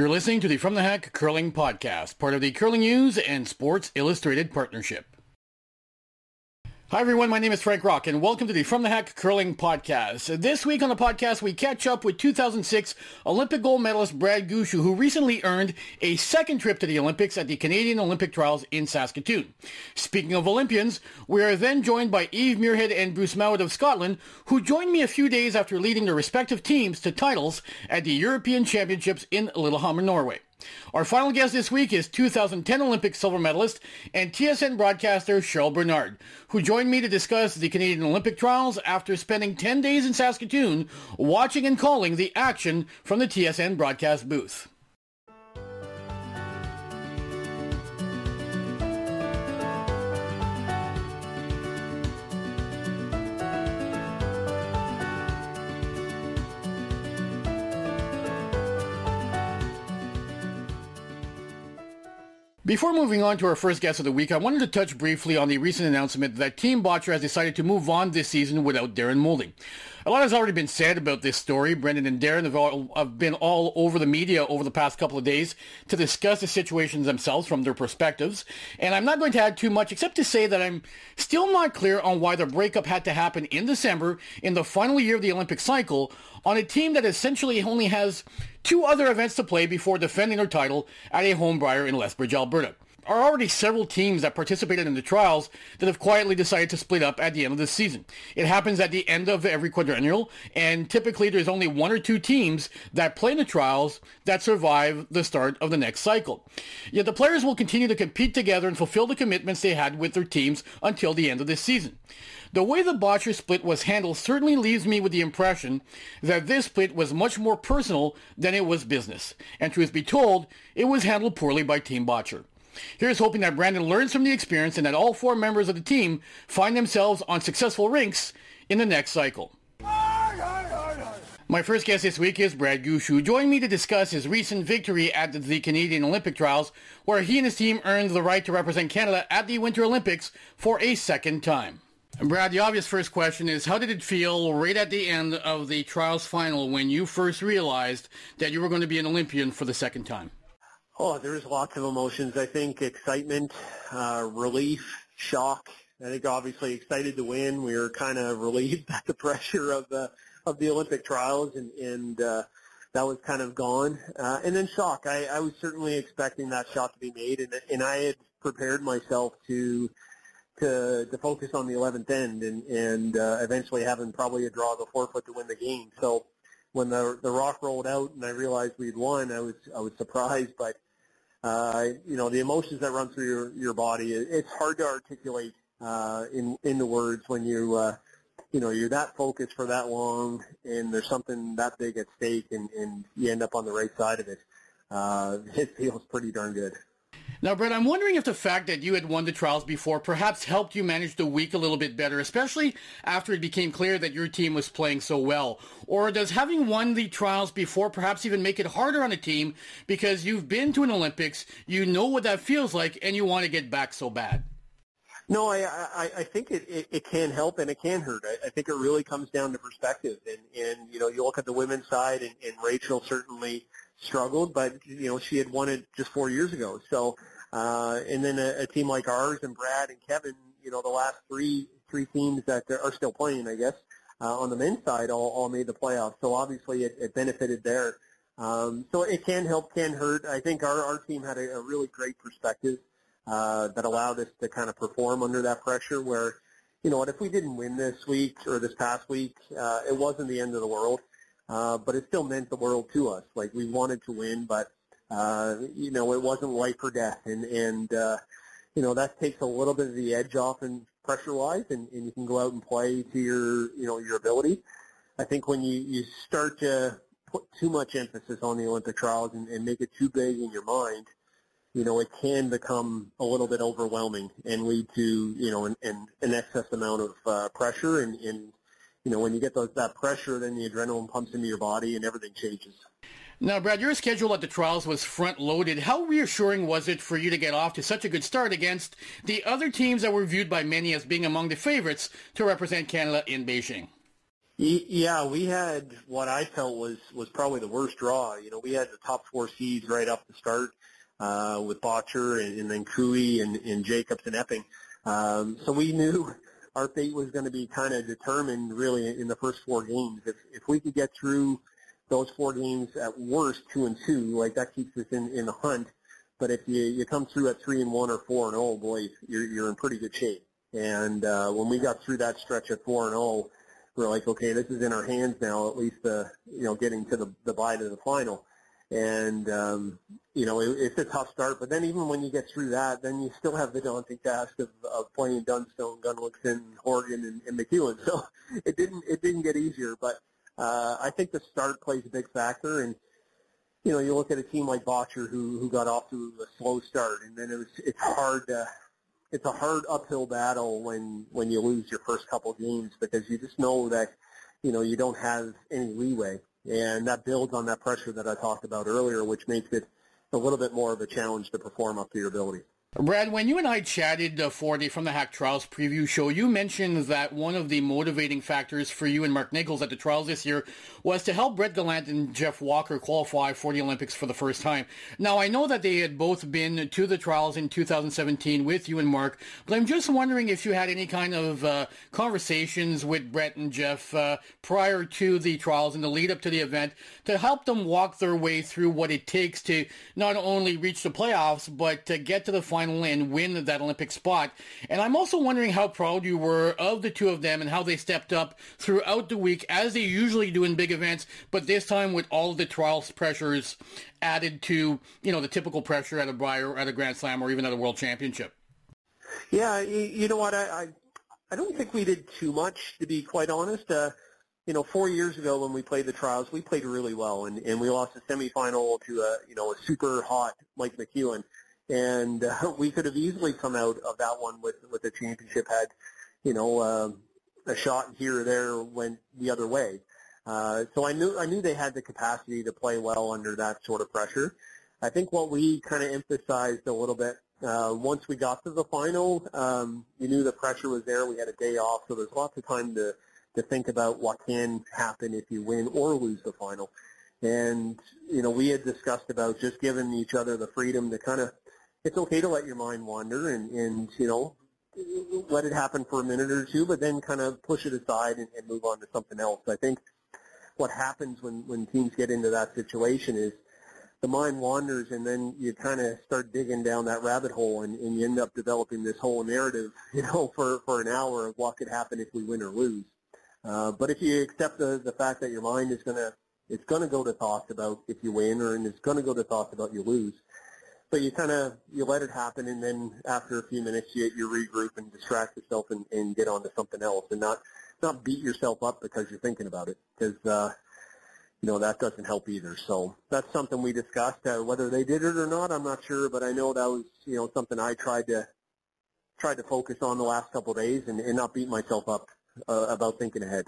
You're listening to the From the Hack Curling Podcast, part of the Curling News and Sports Illustrated partnership. Hi everyone, my name is Frank Rock and welcome to the From the Hack Curling Podcast. This week on the podcast we catch up with 2006 Olympic gold medalist Brad Gushue who recently earned a second trip to the Olympics at the Canadian Olympic Trials in Saskatoon. Speaking of Olympians, we are then joined by Eve Muirhead and Bruce Mouat of Scotland who joined me a few days after leading their respective teams to titles at the European Championships in Lillehammer, Norway. Our final guest this week is 2010 Olympic silver medalist and TSN broadcaster Cheryl Bernard, who joined me to discuss the Canadian Olympic trials after spending 10 days in Saskatoon watching and calling the action from the TSN broadcast booth. Before moving on to our first guest of the week, I wanted to touch briefly on the recent announcement that Team Bottcher has decided to move on this season without Darren Moulding. A lot has already been said about this story. Brendan and Darren have, all, have been all over the media over the past couple of days to discuss the situations themselves from their perspectives. And I'm not going to add too much except to say that I'm still not clear on why the breakup had to happen in December in the final year of the Olympic cycle on a team that essentially only has two other events to play before defending their title at a home Brier in Lethbridge, Alberta are already several teams that participated in the trials that have quietly decided to split up at the end of the season. It happens at the end of every quadrennial, and typically there's only one or two teams that play in the trials that survive the start of the next cycle. Yet the players will continue to compete together and fulfill the commitments they had with their teams until the end of this season. The way the Bottcher split was handled certainly leaves me with the impression that this split was much more personal than it was business. And truth be told, it was handled poorly by Team Bottcher. Here's hoping that Brandon learns from the experience and that all four members of the team find themselves on successful rinks in the next cycle. My first guest this week is Brad Gushue, who joined me to discuss his recent victory at the Canadian Olympic Trials, where he and his team earned the right to represent Canada at the Winter Olympics for a second time. And Brad, the obvious first question is, how did it feel right at the end of the trials final when you first realized that you were going to be an Olympian for the second time? Oh, there's lots of emotions. I think excitement, uh, relief, shock. I think obviously excited to win. We were kind of relieved at the pressure of the of the Olympic trials, and and uh, that was kind of gone. Uh, and then shock. I, I was certainly expecting that shot to be made, and and I had prepared myself to to to focus on the 11th end, and and uh, eventually having probably a draw of the four-foot to win the game. So when the the rock rolled out and I realized we'd won, I was I was surprised, but uh, you know, the emotions that run through your, your body, it's hard to articulate uh, in, in the words when you, uh, you know, you're that focused for that long and there's something that big at stake and, and you end up on the right side of it. Uh, it feels pretty darn good. Now, Brett, I'm wondering if the fact that you had won the trials before perhaps helped you manage the week a little bit better, especially after it became clear that your team was playing so well. Or does having won the trials before perhaps even make it harder on a team because you've been to an Olympics, you know what that feels like, and you want to get back so bad? No, I, I, I think it, it, it can help and it can hurt. I, I think it really comes down to perspective. And, and, you know, you look at the women's side and, and Rachel certainly struggled, but, you know, she had won it just four years ago. So, uh, and then a, a team like ours and Brad and Kevin, you know, the last three three teams that are still playing, I guess, uh, on the men's side all, all made the playoffs. So obviously it, it benefited there. Um, so it can help, can hurt. I think our, our team had a, a really great perspective uh, that allowed us to kind of perform under that pressure where, you know what, if we didn't win this week or this past week, uh, it wasn't the end of the world. Uh, but it still meant the world to us. Like we wanted to win, but uh, you know, it wasn't life or death, and and uh, you know that takes a little bit of the edge off and pressure wise, and, and you can go out and play to your you know your ability. I think when you you start to put too much emphasis on the Olympic trials and, and make it too big in your mind, you know, it can become a little bit overwhelming and lead to, you know, an, an, an excess amount of uh, pressure. And, and, you know, when you get those, that pressure, then the adrenaline pumps into your body and everything changes. Now, Brad, your schedule at the trials was front-loaded. How reassuring was it for you to get off to such a good start against the other teams that were viewed by many as being among the favorites to represent Canada in Beijing? Yeah, we had what I felt was was probably the worst draw. You know, we had the top four seeds right off the start uh, with Bottcher and, and then Koe and, and Jacobs and Epping. Um, so we knew our fate was going to be kind of determined really in the first four games. If if we could get through those four games at worst two and two, like that keeps us in in the hunt. But if you you come through at three and one or four and oh boy, you're you're in pretty good shape. And uh, when we got through that stretch at four and oh, we're like, okay, this is in our hands now. At least uh, you know getting to the the bye to the final. And um, you know it, it's a tough start, but then even when you get through that, then you still have the daunting task of, of playing Dunstone, Gunnlaugson, Horgan, and, and McEwen. So it didn't it didn't get easier, but uh, I think the start plays a big factor, and you know, you look at a team like Bottcher who who got off to a slow start, and then it was it's hard to it's a hard uphill battle when when you lose your first couple games because you just know that you know you don't have any leeway, and that builds on that pressure that I talked about earlier, which makes it a little bit more of a challenge to perform up to your ability. Brad, when you and I chatted uh, for the From the Hack Trials preview show, you mentioned that one of the motivating factors for you and Mark Nichols at the trials this year was to help Brett Gallant and Jeff Walker qualify for the Olympics for the first time. Now, I know that they had both been to the trials in 2017 with you and Mark, but I'm just wondering if you had any kind of uh, conversations with Brett and Jeff uh, prior to the trials and the lead up to the event to help them walk their way through what it takes to not only reach the playoffs, but to get to the final final and win that Olympic spot. And I'm also wondering how proud you were of the two of them and how they stepped up throughout the week as they usually do in big events, but this time with all the trials pressures added to, you know, the typical pressure at a Brier, at a Grand Slam, or even at a World Championship. Yeah, you know what? I, I, I don't think we did too much, to be quite honest. Uh, you know, four years ago when we played the trials, we played really well, and, and we lost the semifinal to a you know a super hot Mike McEwen and uh, we could have easily come out of that one with with the championship had you know uh, a shot here or there went the other way. Uh, so I knew I knew they had the capacity to play well under that sort of pressure. I think what we kind of emphasized a little bit uh, once we got to the final, um, you knew the pressure was there. We had a day off, so there's lots of time to to think about what can happen if you win or lose the final. And you know, we had discussed about just giving each other the freedom to kind of it's okay to let your mind wander and, and you know, let it happen for a minute or two, but then kind of push it aside and, and move on to something else. I think what happens when, when teams get into that situation is the mind wanders and then you kind of start digging down that rabbit hole and, and you end up developing this whole narrative, you know, for, for an hour of what could happen if we win or lose. Uh, but if you accept the, the fact that your mind is going to, it's going to go to thoughts about if you win or and it's going to go to thoughts about you lose, so you kind of you let it happen, and then after a few minutes, you you regroup and distract yourself and, and get on to something else, and not not beat yourself up because you're thinking about it, because uh, you know that doesn't help either. So that's something we discussed. Uh, whether they did it or not, I'm not sure, but I know that was you know something I tried to tried to focus on the last couple of days and, and not beat myself up uh, about thinking ahead.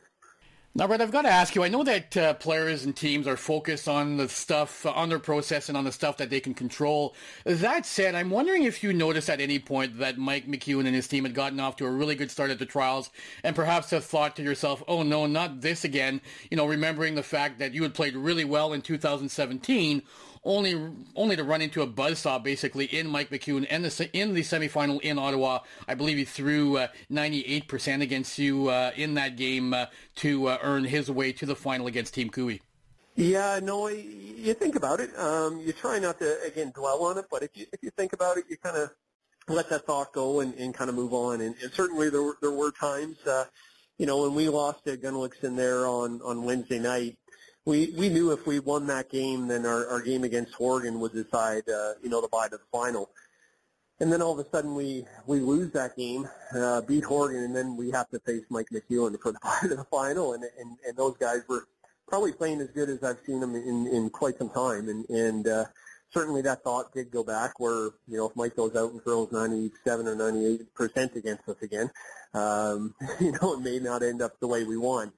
Now, Brett, I've got to ask you. I know that uh, players and teams are focused on the stuff, uh, on their process, and on the stuff that they can control. That said, I'm wondering if you noticed at any point that Mike McEwen and his team had gotten off to a really good start at the trials, and perhaps have thought to yourself, "Oh no, not this again." You know, remembering the fact that you had played really well in 2017 only only to run into a buzzsaw basically in Mike McEwen and the in the semifinal in Ottawa. I believe he threw uh, 98% against you uh, in that game uh, to uh, earn his way to the final against Team Koe. Yeah, no, you think about it. Um, you try not to again dwell on it, but if you if you think about it, you kind of let that thought go and, and kind of move on. And, and certainly there were, there were times, uh, you know, when we lost to Gunnlaugson there on on Wednesday night, we we knew if we won that game, then our, our game against Horgan would decide, uh, you know, the bye to the final. And then all of a sudden we we lose that game, uh, beat Horgan, and then we have to face Mike McEwen for the bye to the final. And and and those guys were probably playing as good as I've seen them in in quite some time. And and uh, certainly that thought did go back where you know if Mike goes out and throws 97 or 98 percent against us again, um, you know it may not end up the way we want.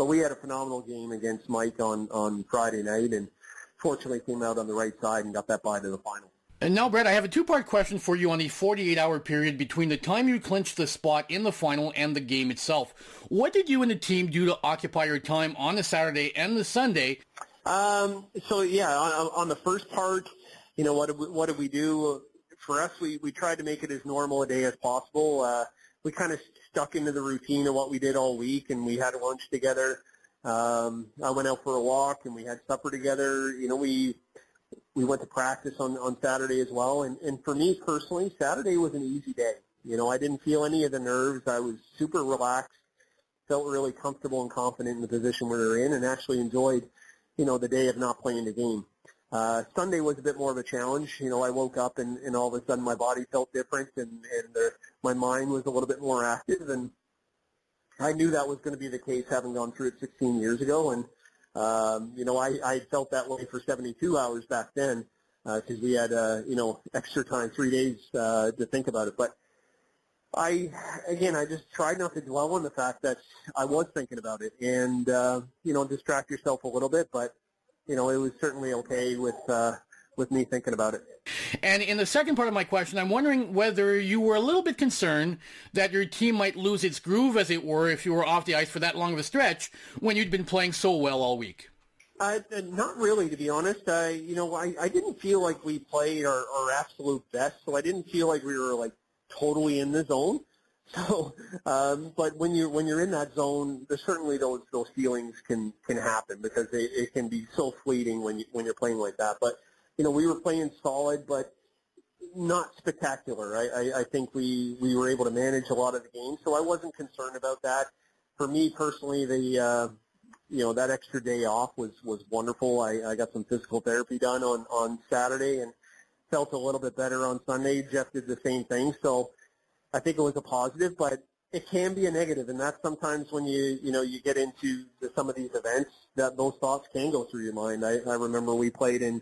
But we had a phenomenal game against Mike on on Friday night, and fortunately came out on the right side and got that bye to the final. And now, Brett, I have a two-part question for you on the 48-hour period between the time you clinched the spot in the final and the game itself. What did you and the team do to occupy your time on the Saturday and the Sunday? Um, so yeah, on, on the first part, you know, what did we, what did we do? For us, we, we tried to make it as normal a day as possible. Uh, we kind of stuck into the routine of what we did all week, and we had lunch together. Um, I went out for a walk, and we had supper together. You know, we we went to practice on on Saturday as well. And and for me personally, Saturday was an easy day. You know, I didn't feel any of the nerves. I was super relaxed, felt really comfortable and confident in the position we were in, and actually enjoyed, you know, the day of not playing the game. Uh, Sunday was a bit more of a challenge. You know, I woke up and, and all of a sudden my body felt different and, and the, my mind was a little bit more active and I knew that was going to be the case having gone through it 16 years ago. And um, you know, I, I felt that way for 72 hours back then because uh, we had, uh, you know, extra time, three days uh, to think about it. But I, again, I just tried not to dwell on the fact that I was thinking about it and, uh, you know, distract yourself a little bit. But, you know, it was certainly okay with, uh, with me thinking about it. And in the second part of my question, I'm wondering whether you were a little bit concerned that your team might lose its groove, as it were, if you were off the ice for that long of a stretch when you'd been playing so well all week. Uh, not really, to be honest. I, you know, I, I didn't feel like we played our, our absolute best, so I didn't feel like we were like totally in the zone. So, um, but when you're when you're in that zone, there's certainly those those feelings can can happen because it, it can be so fleeting when you when you're playing like that. But you know, we were playing solid, but not spectacular. I, I, I think we, we were able to manage a lot of the game, so I wasn't concerned about that. For me personally, the uh, you know that extra day off was was wonderful. I, I got some physical therapy done on on Saturday and felt a little bit better on Sunday. Jeff did the same thing, so I think it was a positive, but it can be a negative, and that's sometimes when you you know you get into the, some of these events that those thoughts can go through your mind. I, I remember we played in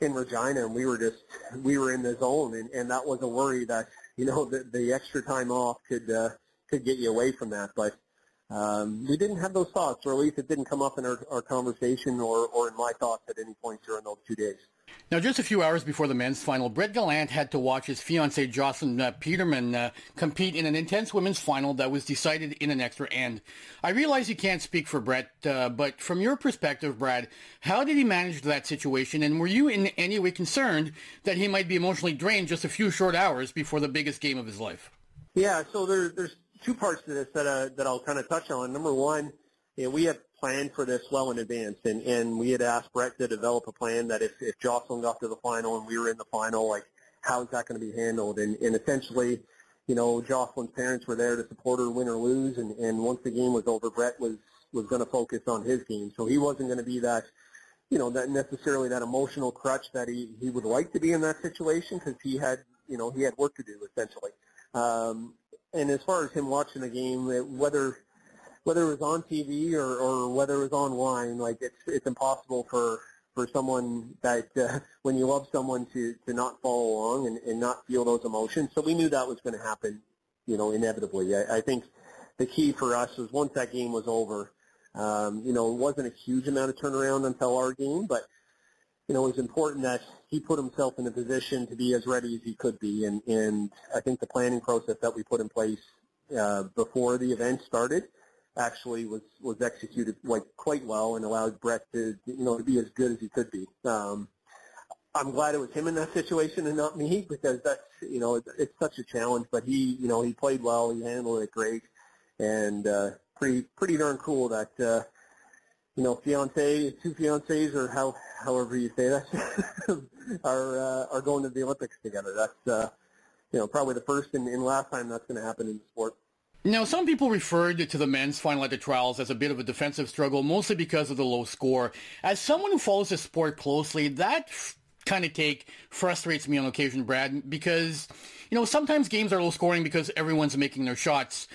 in Regina, and we were just we were in the zone, and, and that was a worry that you know the, the extra time off could uh, could get you away from that. But um, we didn't have those thoughts, or at least it didn't come up in our, our conversation or, or in my thoughts at any point during those two days. Now, just a few hours before the men's final, Brett Gallant had to watch his fiancee Jocelyn uh, Peterman uh, compete in an intense women's final that was decided in an extra end. I realize you can't speak for Brett, uh, but from your perspective, Brad, how did he manage that situation, and were you in any way concerned that he might be emotionally drained just a few short hours before the biggest game of his life? Yeah, so there, there's two parts to this that uh, that I'll kind of touch on. Number one, you know, we have planned for this well in advance, and, and we had asked Brett to develop a plan that if, if Jocelyn got to the final and we were in the final, like how is that going to be handled? And, and essentially, you know, Jocelyn's parents were there to support her win or lose, and, and once the game was over, Brett was was going to focus on his game, so he wasn't going to be that, you know, that necessarily that emotional crutch that he he would like to be in that situation because he had, you know, he had work to do essentially. Um, and as far as him watching the game, whether whether it was on TV or, or whether it was online, like it's it's impossible for for someone that uh, when you love someone to to not follow along and, and not feel those emotions. So we knew that was going to happen, you know, inevitably. I, I think the key for us was once that game was over, um, you know, it wasn't a huge amount of turnaround until our game, but you know, it was important that he put himself in a position to be as ready as he could be. And, and I think the planning process that we put in place uh, before the event started actually was was executed like quite well and allowed Brett to you know to be as good as he could be. Um, I'm glad it was him in that situation and not me because that's you know it's, it's such a challenge. But he you know he played well, he handled it great, and uh, pretty pretty darn cool that uh, you know fiance two fiancés or how however you say that are uh, are going to the Olympics together. That's uh, you know probably the first and, and last time that's going to happen in the sport. Now, some people referred to the men's final at the trials as a bit of a defensive struggle, mostly because of the low score. As someone who follows the sport closely, that f- kind of take frustrates me on occasion, Brad, because, you know, sometimes games are low scoring because everyone's making their shots.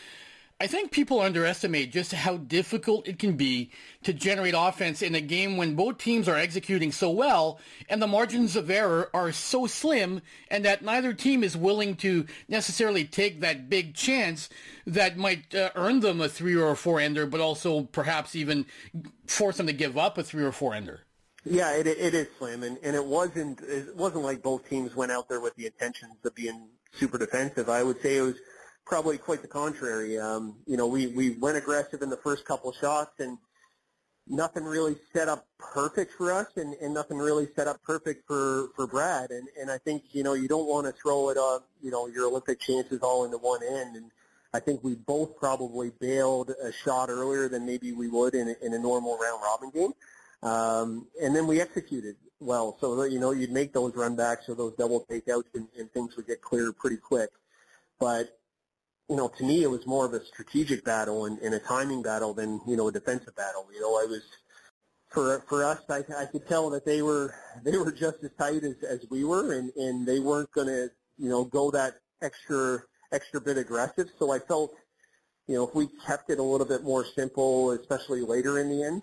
I think people underestimate just how difficult it can be to generate offense in a game when both teams are executing so well and the margins of error are so slim and that neither team is willing to necessarily take that big chance that might uh, earn them a three or a four ender, but also perhaps even force them to give up a three or four ender. Yeah, it, it is slim, and, and it wasn't it wasn't like both teams went out there with the intentions of being super defensive. I would say it was probably quite the contrary. Um, you know, we we went aggressive in the first couple shots, and nothing really set up perfect for us, and, and nothing really set up perfect for for Brad. And and I think you know you don't want to throw it on you know your Olympic chances all into one end. And I think we both probably bailed a shot earlier than maybe we would in in a normal round robin game. Um, and then we executed well. So, you know, you'd make those run backs or those double takeouts and, and things would get clear pretty quick. But, you know, to me, it was more of a strategic battle and, and a timing battle than, you know, a defensive battle. You know, I was, for, for us, I, I could tell that they were, they were just as tight as, as we were and, and they weren't going to, you know, go that extra, extra bit aggressive. So I felt, you know, if we kept it a little bit more simple, especially later in the end,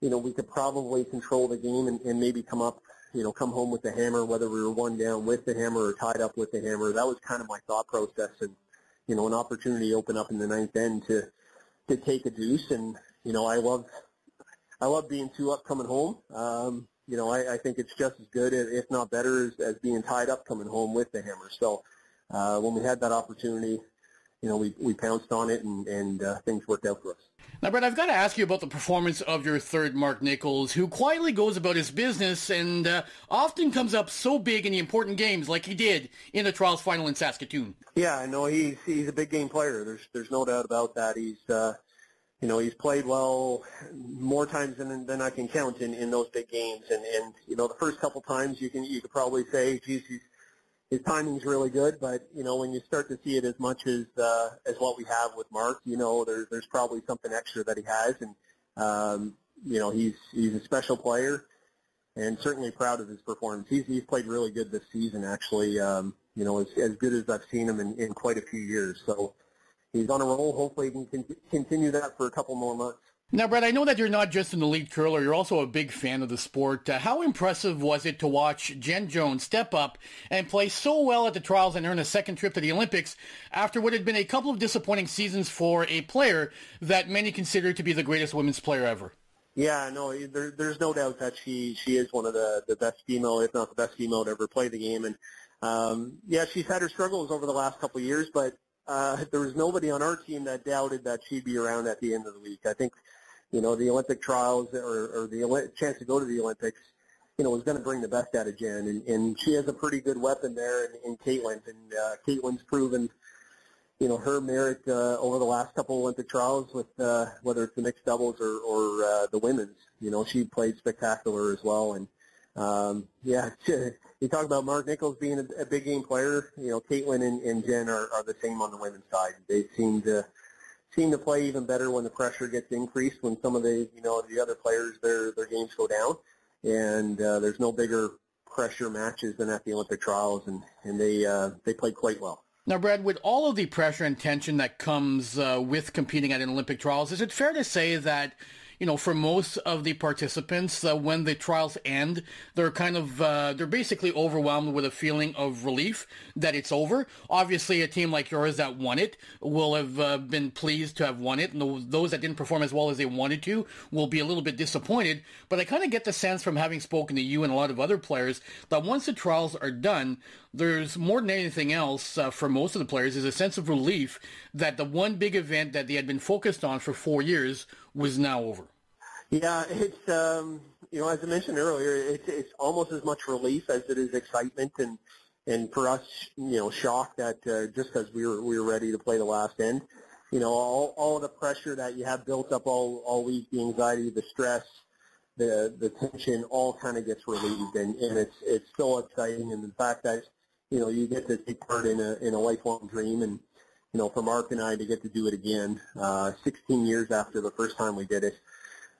you know, we could probably control the game and, and maybe come up, you know, come home with the hammer, whether we were one down with the hammer or tied up with the hammer. That was kind of my thought process. And, you know, an opportunity opened up in the ninth end to, to take a deuce. And, you know, I love, I love being two up coming home. Um, you know, I, I think it's just as good, if not better, as, as being tied up coming home with the hammer. So, uh, when we had that opportunity, you know, we, we pounced on it and, and uh, things worked out for us. Now, Brett, I've got to ask you about the performance of your third, Mark Nichols, who quietly goes about his business and uh, often comes up so big in the important games, like he did in the trials final in Saskatoon. Yeah, I know he's he's a big game player. There's there's no doubt about that. He's uh, you know he's played well more times than than I can count in in those big games. And and you know the first couple times you can you could probably say, geez, he's his timing's really good, but you know when you start to see it as much as uh, as what we have with Mark, you know there's there's probably something extra that he has, and um, you know he's he's a special player, and certainly proud of his performance. He's he's played really good this season, actually. Um, you know as as good as I've seen him in, in quite a few years. So he's on a roll. Hopefully he can continue that for a couple more months. Now, Brett, I know that you're not just an elite curler, you're also a big fan of the sport. Uh, how impressive was it to watch Jen Jones step up and play so well at the trials and earn a second trip to the Olympics after what had been a couple of disappointing seasons for a player that many consider to be the greatest women's player ever? Yeah, no, there, there's no doubt that she she is one of the the best female, if not the best female to ever play the game. And um, yeah, she's had her struggles over the last couple of years, but uh, there was nobody on our team that doubted that she'd be around at the end of the week. I think you know, the Olympic trials or, or the chance to go to the Olympics, you know, was going to bring the best out of Jen. And, and she has a pretty good weapon there in, in Kaitlyn. And uh, Kaitlyn's proven, you know, her merit uh, over the last couple Olympic trials with uh, whether it's the mixed doubles or, or uh, the women's. You know, she played spectacular as well. And, um, yeah, you talk about Mark Nichols being a, a big game player. You know, Kaitlyn and, and Jen are, are the same on the women's side. They seem to seem to play even better when the pressure gets increased, when some of the, you know, the other players, their, their games go down. And uh, there's no bigger pressure matches than at the Olympic trials, and, and they, uh, they played quite well. Now, Brad, with all of the pressure and tension that comes uh, with competing at an Olympic trials, is it fair to say that you know, for most of the participants, uh, when the trials end, they're kind of, uh, they're basically overwhelmed with a feeling of relief that it's over. Obviously, a team like yours that won it will have uh, been pleased to have won it, and those that didn't perform as well as they wanted to will be a little bit disappointed. But I kind of get the sense from having spoken to you and a lot of other players that once the trials are done, there's more than anything else uh, for most of the players is a sense of relief that the one big event that they had been focused on for four years was now over. Yeah, it's um, you know as I mentioned earlier, it's it's almost as much relief as it is excitement and and for us, you know, shock that uh, just because we were we were ready to play the last end, you know, all all the pressure that you have built up all all week, the anxiety, the stress, the the tension, all kind of gets relieved, and and it's it's so exciting, and the fact that you know you get to take part in a in a lifelong dream, and you know for Mark and I to get to do it again, uh, 16 years after the first time we did it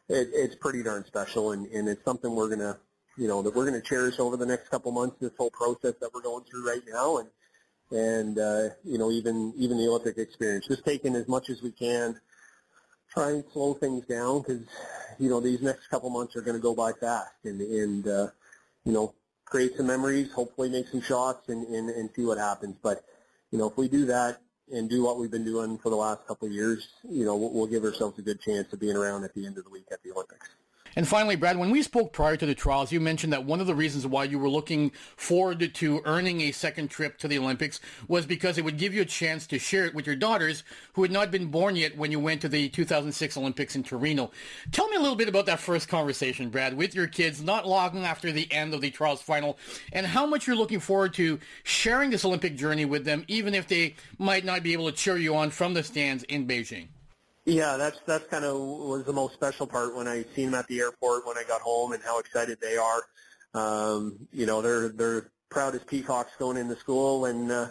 it, it's pretty darn special, and, and it's something we're gonna, you know, that we're gonna cherish over the next couple months. This whole process that we're going through right now, and and uh, you know, even even the Olympic experience, just taking as much as we can, try and slow things down because you know these next couple months are going to go by fast, and and uh, you know, create some memories, hopefully make some shots, and, and and see what happens. But you know, if we do that, and do what we've been doing for the last couple of years, you know, we'll, we'll give ourselves a good chance of being around at the end of the week at the Olympics. And finally, Brad, when we spoke prior to the trials, you mentioned that one of the reasons why you were looking forward to earning a second trip to the Olympics was because it would give you a chance to share it with your daughters who had not been born yet when you went to the 2006 Olympics in Torino. Tell me a little bit about that first conversation, Brad, with your kids not long after the end of the trials final and how much you're looking forward to sharing this Olympic journey with them, even if they might not be able to cheer you on from the stands in Beijing. Yeah, that's that's kind of was the most special part when I seen them at the airport when I got home and how excited they are. Um, you know, they're they're proud as peacocks going into school, and uh,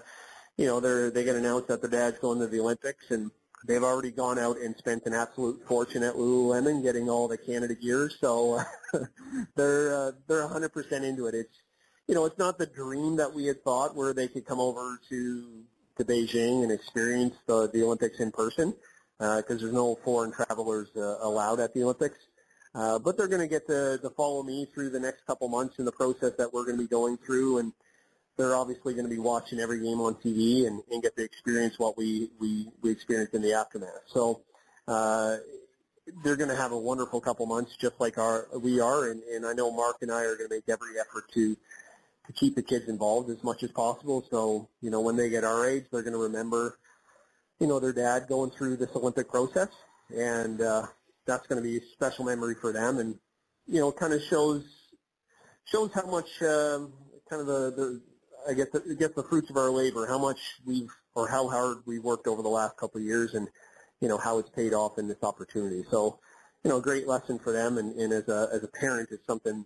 you know they're they get announced that their dad's going to the Olympics, and they've already gone out and spent an absolute fortune at Lululemon getting all the Canada gear, so they're uh, they're 100% into it. It's you know it's not the dream that we had thought where they could come over to to Beijing and experience the the Olympics in person because uh, there's no foreign travelers uh, allowed at the Olympics. Uh, but they're going to get to, follow me through the next couple months in the process that we're going to be going through, and they're obviously going to be watching every game on TV and, and get to experience what we we we experienced in the aftermath. So uh, they're going to have a wonderful couple months, just like our we are, and, and I know Mark and I are going to make every effort to to keep the kids involved as much as possible. So you know, when they get our age, they're going to remember you know, their dad going through this Olympic process, and uh, that's going to be a special memory for them, and you know, kind of shows shows how much um, kind of the, the I guess the, guess the fruits of our labor, how much we've or how hard we've worked over the last couple of years, and you know how it's paid off in this opportunity. So, you know, great lesson for them, and, and as a as a parent, it's something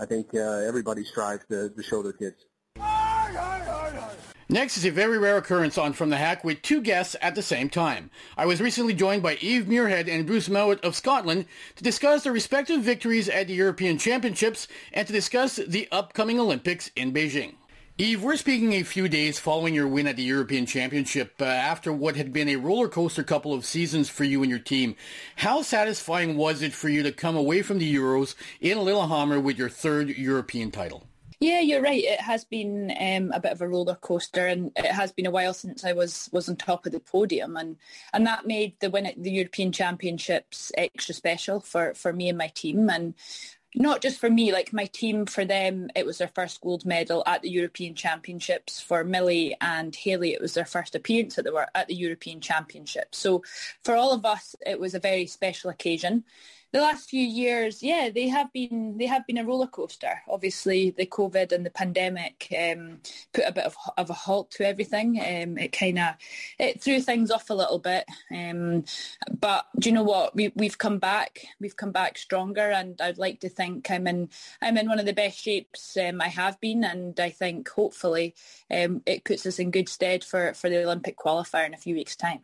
I think uh, everybody strives to, to show their kids. Next is a very rare occurrence on From the Hack with two guests at the same time. I was recently joined by Eve Muirhead and Bruce Mouat of Scotland to discuss their respective victories at the European Championships and to discuss the upcoming Olympics in Beijing. Eve, we're speaking a few days following your win at the European Championship uh, after what had been a roller coaster couple of seasons for you and your team. How satisfying was it for you to come away from the Euros in Lillehammer with your third European title? Yeah, you're right. It has been um, a bit of a roller coaster, and it has been a while since I was was on top of the podium, and and that made the win at the European Championships extra special for for me and my team, and not just for me, like my team, for them, it was their first gold medal at the European Championships. For Millie and Hailey, it was their first appearance at the at the European Championships. So for all of us, it was a very special occasion the last few years, yeah, they have been they have been a roller coaster. Obviously, the COVID and the pandemic um, put a bit of, of a halt to everything. Um, it kind of it threw things off a little bit. Um, but do you know what? We we've come back. We've come back stronger, and I'd like to think I'm in I'm in one of the best shapes um, I have been, and I think hopefully um, it puts us in good stead for for the Olympic qualifier in a few weeks' time.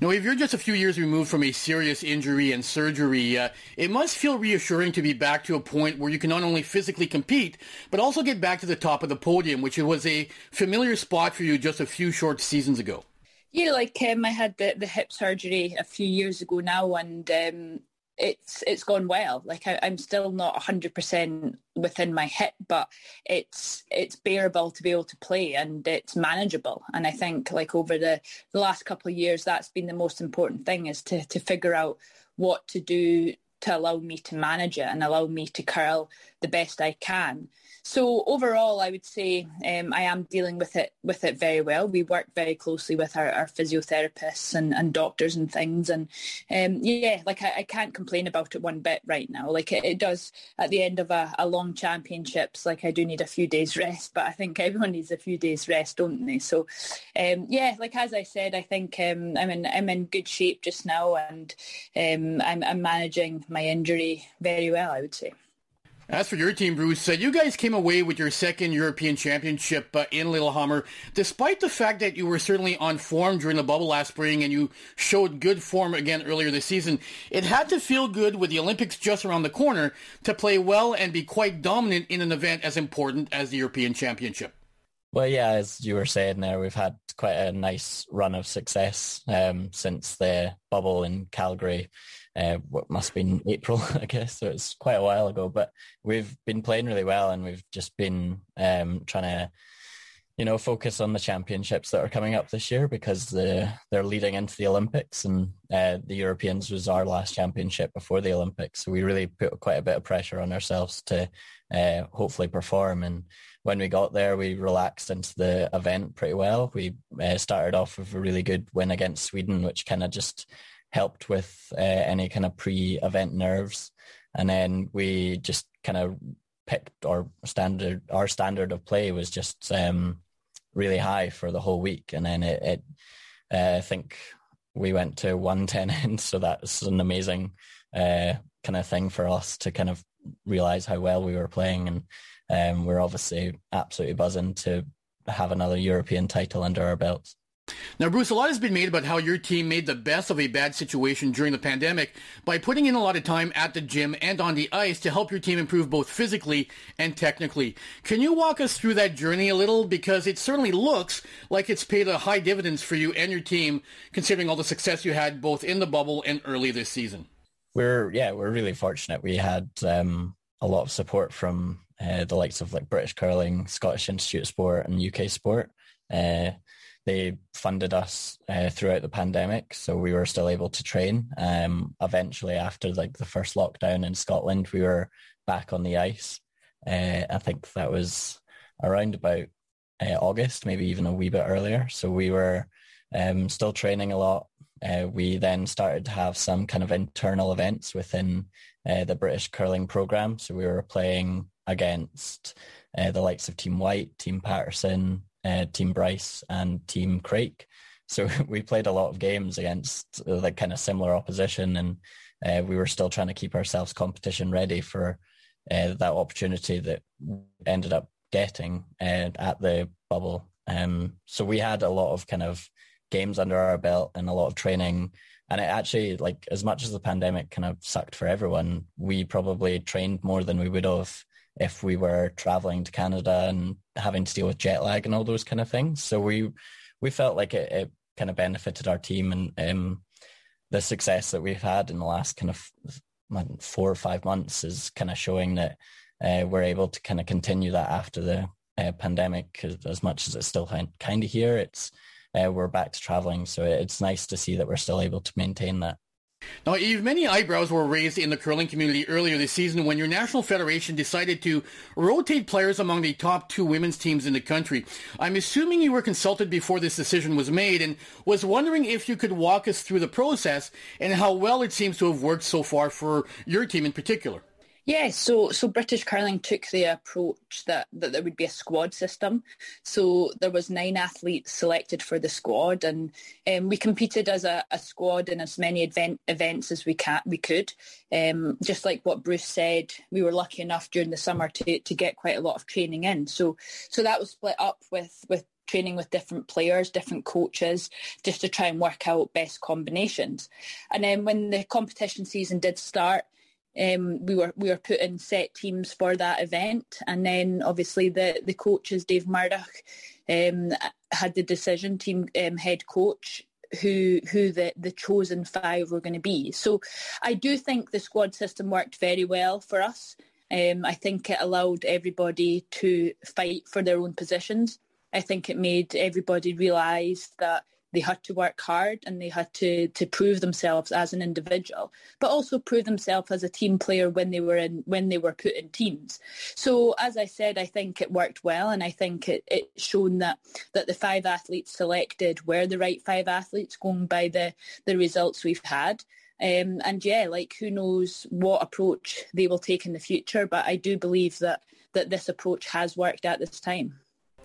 Now, if you're just a few years removed from a serious injury and surgery, uh, it must feel reassuring to be back to a point where you can not only physically compete, but also get back to the top of the podium, which was a familiar spot for you just a few short seasons ago. Yeah, like um, I had the, the hip surgery a few years ago now, and um, it's it's gone well. Like I, am still not 100% within my hip, but it's it's bearable to be able to play and it's manageable. And I think like over the, the last couple of years, that's been the most important thing is to to figure out what to do to allow me to manage it and allow me to curl the best I can. So overall, I would say um, I am dealing with it with it very well. We work very closely with our, our physiotherapists and, and doctors and things, and um, yeah, like I, I, can't complain about it one bit right now. Like it, it does at the end of a, a, long championships. Like I do need a few days rest, but I think everyone needs a few days rest, don't they? So um, yeah, like as I said, I think um, I'm in I'm in good shape just now, and um, I'm, I'm managing my injury very well. I would say. As for your team, Bruce, uh, you guys came away with your second European Championship uh, in Lillehammer, despite the fact that you were certainly on form during the bubble last spring and you showed good form again earlier this season. It had to feel good with the Olympics just around the corner to play well and be quite dominant in an event as important as the European Championship. Well, yeah, as you were saying there, we've had quite a nice run of success um, since the bubble in Calgary uh, what must have been April, I guess. So it's quite a while ago, but we've been playing really well and we've just been um, trying to you know, focus on the championships that are coming up this year because the, they're leading into the Olympics and uh, the Europeans was our last championship before the Olympics. So we really put quite a bit of pressure on ourselves to uh, hopefully perform. And when we got there, we relaxed into the event pretty well. We uh, started off with a really good win against Sweden, which kind of just helped with uh, any kind of pre-event nerves. And then we just kind of picked our standard our standard of play was just um, really high for the whole week, and then it, it uh, I think we went to one ten end, so that's an amazing uh, kind of thing for us to kind of realize how well we were playing, and um, we're obviously absolutely buzzing to have another European title under our belts. Now, Bruce, a lot has been made about how your team made the best of a bad situation during the pandemic by putting in a lot of time at the gym and on the ice to help your team improve both physically and technically. Can you walk us through that journey a little? Because it certainly looks like it's paid a high dividends for you and your team, considering all the success you had both in the bubble and early this season. We're, yeah, we're really fortunate. We had um, a lot of support from uh, the likes of like British Curling, Scottish Institute of Sport and UK Sport. Uh, they funded us uh, throughout the pandemic, so we were still able to train. Um, eventually, after like the first lockdown in Scotland, we were back on the ice. Uh, I think that was around about uh, August, maybe even a wee bit earlier. So we were um, still training a lot. Uh, we then started to have some kind of internal events within uh, the British curling program. So we were playing against uh, the likes of Team Whyte, Team Paterson, uh, Team Bryce and Team Craik. So we played a lot of games against uh, like kind of similar opposition, and uh, we were still trying to keep ourselves competition ready for uh, that opportunity that ended up getting uh, at the bubble. Um, so we had a lot of kind of games under our belt and a lot of training. And it actually, like, as much as the pandemic kind of sucked for everyone, we probably trained more than we would have if we were traveling to Canada and having to deal with jet lag and all those kind of things. So we we felt like it, it kind of benefited our team and um, the success that we've had in the last kind of four or five months is kind of showing that uh, we're able to kind of continue that after the uh, pandemic as much as it's still kind of here. It's uh, we're back to traveling, so it's nice to see that we're still able to maintain that. Now, Eve, many eyebrows were raised in the curling community earlier this season when your national federation decided to rotate players among the top two women's teams in the country. I'm assuming you were consulted before this decision was made and was wondering if you could walk us through the process and how well it seems to have worked so far for your team in particular. Yeah, so so British curling took the approach that, that there would be a squad system. So there was nine athletes selected for the squad, and um, we competed as a, a, squad in as many event, events as we can we could. Um, just like what Bruce said, we were lucky enough during the summer to to get quite a lot of training in. So so that was split up with with training with different players, different coaches, just to try and work out best combinations. And then when the competition season did start, um, we were we were put in set teams for that event, and then obviously the the coaches Dave Murdoch um, had the decision, team um, head coach, who who the the chosen five were going to be. So I do think the squad system worked very well for us. Um, I think it allowed everybody to fight for their own positions. I think it made everybody realise that they had to work hard and they had to to prove themselves as an individual, but also prove themselves as a team player when they were in when they were put in teams. So as I said, I think it worked well, and I think it it shown that that the five athletes selected were the right five athletes, going by the the results we've had. Um, and yeah, like who knows what approach they will take in the future, but I do believe that that this approach has worked at this time.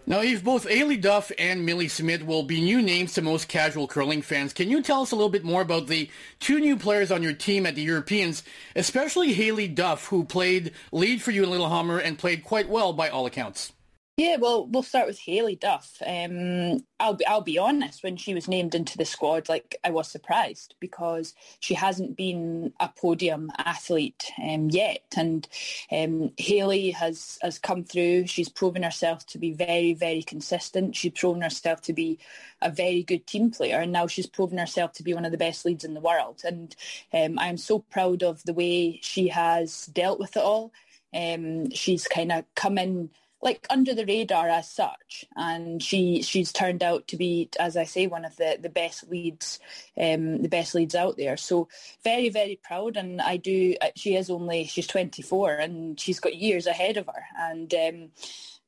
Now, Eve, both Hailey Duff and Millie Smith will be new names to most casual curling fans. Can you tell us a little bit more about the two new players on your team at the Europeans, especially Hailey Duff, who played lead for you in Lillehammer and played quite well by all accounts? Yeah, well, we'll start with Hailey Duff. Um, I'll be I'll be honest. When she was named into the squad, like I was surprised because she hasn't been a podium athlete um, yet, and um, Hailey has has come through. She's proven herself to be very very consistent. She's proven herself to be a very good team player, and now she's proven herself to be one of the best leads in the world. And um, I'm so proud of the way she has dealt with it all. Um, she's kind of come in like under the radar as such, and she she's turned out to be, as I say, one of the, the best leads, um, the best leads out there. So very very proud, and I do. Uh, she is only she's 24, and she's got years ahead of her, and. Um,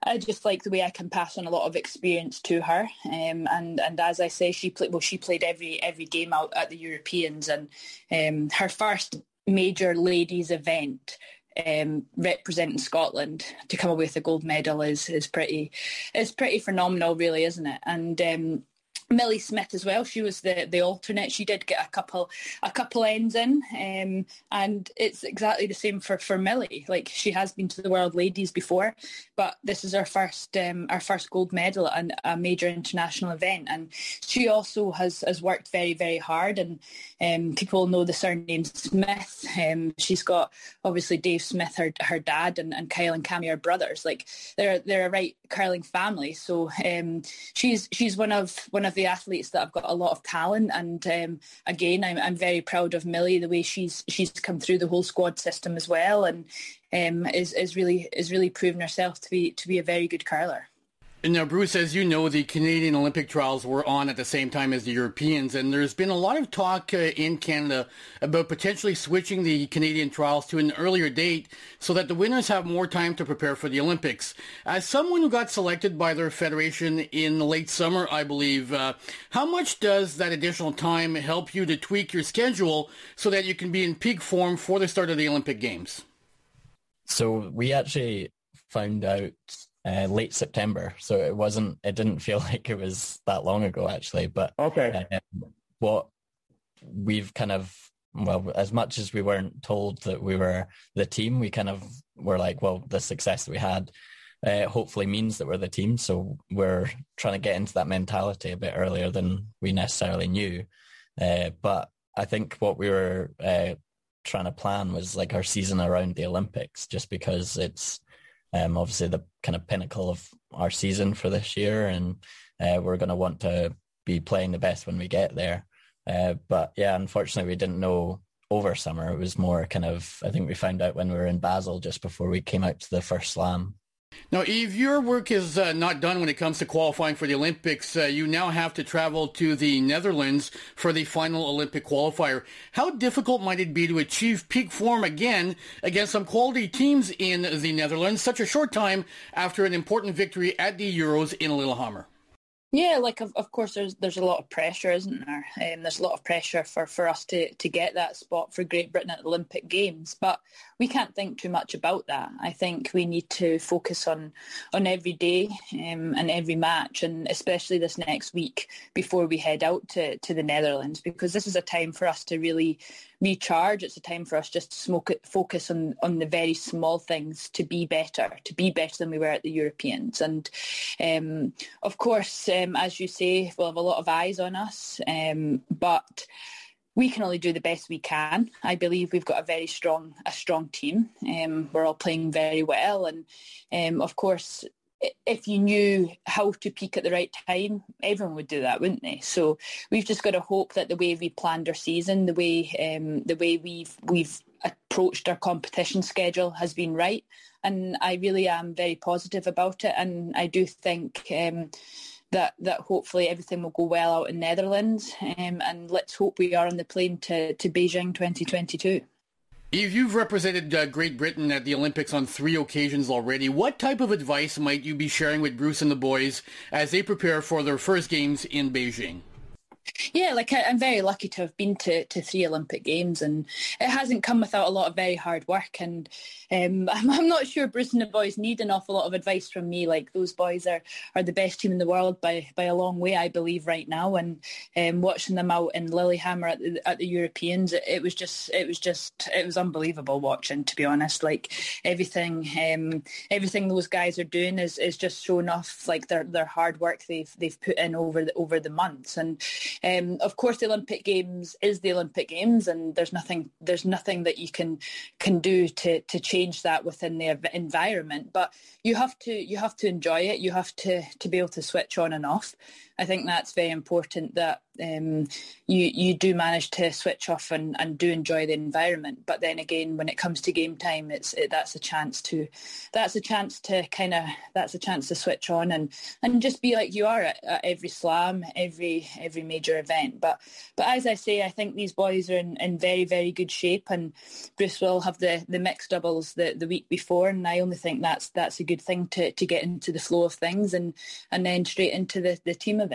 I just like the way I can pass on a lot of experience to her, um, and and as I say, she played well. She played every every game out at the Europeans, and um, her first major ladies event um, representing Scotland to come away with a gold medal is is pretty is pretty phenomenal, really, isn't it? And um, Millie Smith as well. She was the, the alternate. She did get a couple a couple ends in, um, and it's exactly the same for, for Millie. Like she has been to the World Ladies before, but this is our first um, our first gold medal at a major international event, and she also has has worked very very hard. And um, people know the surname Smith. Um, she's got obviously Dave Smith, her her dad, and, and Kyle and Cammy are brothers. Like they're they're a right curling family. So um, she's she's one of one of the athletes that have got a lot of talent. And um, again, I'm, I'm very proud of Millie the way she's she's come through the whole squad system as well, and um, is is really is really proven herself to be to be a very good curler. Now, Bruce, as you know, the Canadian Olympic trials were on at the same time as the Europeans, and there's been a lot of talk uh, in Canada about potentially switching the Canadian trials to an earlier date so that the winners have more time to prepare for the Olympics. As someone who got selected by their federation in the late summer, I believe, uh, how much does that additional time help you to tweak your schedule so that you can be in peak form for the start of the Olympic Games? So we actually found out uh, late September, so it wasn't. It didn't feel like it was that long ago, actually. But okay, uh, what we've kind of well, as much as we weren't told that we were the team, we kind of were like, well, the success that we had uh, hopefully means that we're the team. So we're trying to get into that mentality a bit earlier than we necessarily knew. Uh, but I think what we were uh, trying to plan was like our season around the Olympics, just because it's um, obviously the kind of pinnacle of our season for this year, and uh, we're going to want to be playing the best when we get there. Uh, but yeah, unfortunately, we didn't know over summer. It was more kind of I think we found out when we were in Basel just before we came out to the first slam. Now, Eve, your work is uh, not done when it comes to qualifying for the Olympics. Uh, you now have to travel to the Netherlands for the final Olympic qualifier. How difficult might it be to achieve peak form again against some quality teams in the Netherlands such a short time after an important victory at the Euros in Lillehammer? Yeah, like of, of course there's there's a lot of pressure, isn't there? Um, there's a lot of pressure for, for us to, to get that spot for Great Britain at Olympic Games, but we can't think too much about that. I think we need to focus on on every day um, and every match, and especially this next week before we head out to, to the Netherlands, because this is a time for us to really recharge. It's a time for us just to smoke it, focus on, on the very small things to be better, to be better than we were at the Europeans. And um, of course, um, as you say, we'll have a lot of eyes on us, um, but we can only do the best we can. I believe we've got a very strong, a strong team. Um, we're all playing very well, and um, of course, if you knew how to peak at the right time, everyone would do that, wouldn't they? So we've just got to hope that the way we planned our season, the way um, the way we've we've approached our competition schedule has been right, and I really am very positive about it, and I do think. That, that hopefully everything will go well out in Netherlands um, and let's hope we are on the plane to, to Beijing 2022. Eve, you've represented uh, Great Britain at the Olympics on three occasions already. What type of advice might you be sharing with Bruce and the boys as they prepare for their first games in Beijing? Yeah, like I, am very lucky to have been to, to three Olympic Games, and it hasn't come without a lot of very hard work. And um, I'm, I'm, not sure Bruce and the boys need an awful lot of advice from me. Like those boys are, are the best team in the world by by a long way, I believe, right now. And um, watching them out in Lillehammer at the, at the Europeans, it, it, was just it was just it was unbelievable watching. To be honest, like everything um, everything those guys are doing is, is just showing off like their their hard work they've they've put in over the over the months and. Um, of course, the Olympic Games is the Olympic Games, and there's nothing there's nothing that you can can do to to change that within the environment. But you have to you have to enjoy it. You have to to be able to switch on and off. I think that's very important. That um, you you do manage to switch off and, and do enjoy the environment. But then again, when it comes to game time, it's it, that's a chance to that's a chance to kind of that's a chance to switch on and, and just be like you are at, at, every slam, every every major event. But but as I say, I think these boys are in, in very very good shape, and Bruce will have the, the mixed doubles the, the week before, and I only think that's that's a good thing to, to get into the flow of things and and then straight into the, the team event.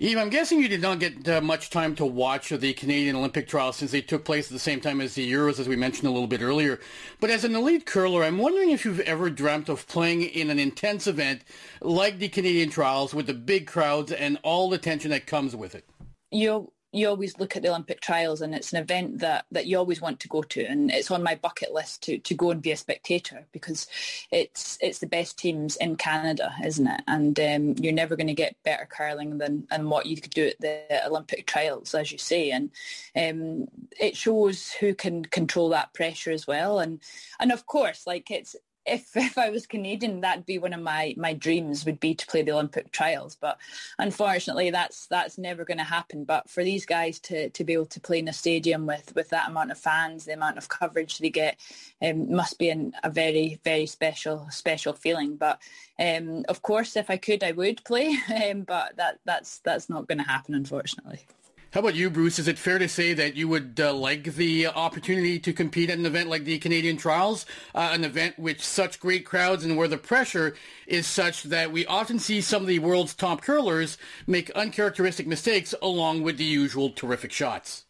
Eve, I'm guessing you did not get uh, much time to watch the Canadian Olympic trials since they took place at the same time as the Euros, as we mentioned a little bit earlier. But as an elite curler, I'm wondering if you've ever dreamt of playing in an intense event like the Canadian trials with the big crowds and all the tension that comes with it. You you always look at the Olympic trials and it's an event that, that you always want to go to and it's on my bucket list to, to go and be a spectator because it's it's the best teams in Canada, isn't it? And um, you're never going to get better curling than, than what you could do at the Olympic trials, as you say. And um, it shows who can control that pressure as well. And and of course, like it's if if I was Canadian, that'd be one of my my dreams would be to play the Olympic trials. But unfortunately, that's that's never going to happen. But for these guys to to be able to play in a stadium with with that amount of fans, the amount of coverage they get, um, must be an, a very very special special feeling. But um, of course, if I could, I would play. Um, but that that's that's not going to happen, unfortunately. How about you, Bruce? Is it fair to say that you would uh, like the opportunity to compete at an event like the Canadian Trials, uh, an event with such great crowds and where the pressure is such that we often see some of the world's top curlers make uncharacteristic mistakes along with the usual terrific shots?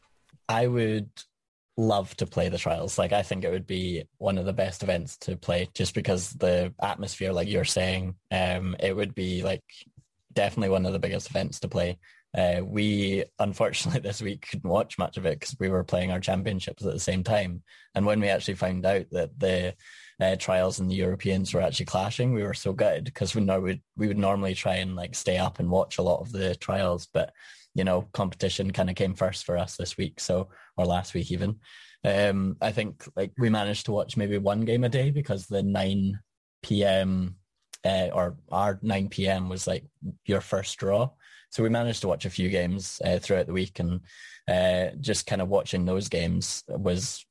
I would love to play the trials. Like I think it would be one of the best events to play just because the atmosphere, like you're saying, um, it would be like definitely one of the biggest events to play. Uh, we unfortunately this week couldn't watch much of it because we were playing our championships at the same time. And when we actually found out that the uh, trials and the Europeans were actually clashing, we were so gutted because we know we we would normally try and like stay up and watch a lot of the trials, but you know competition kind of came first for us this week, so or last week even. Um, I think like we managed to watch maybe one game a day because the nine p.m. Uh, or our 9 p.m. was like your first draw. So we managed to watch a few games uh, throughout the week, and uh, just kind of watching those games was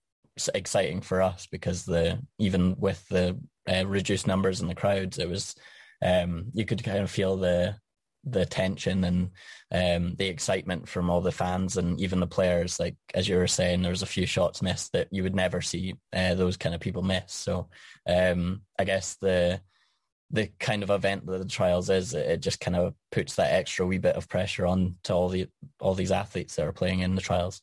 exciting for us because the even with the uh, reduced numbers in the crowds, it was um, you could kind of feel the the tension and um, the excitement from all the fans and even the players. Like as you were saying, there was a few shots missed that you would never see uh, those kind of people miss. So um, I guess the the kind of event that the trials is, it just kind of puts that extra wee bit of pressure on to all the all these athletes that are playing in the trials.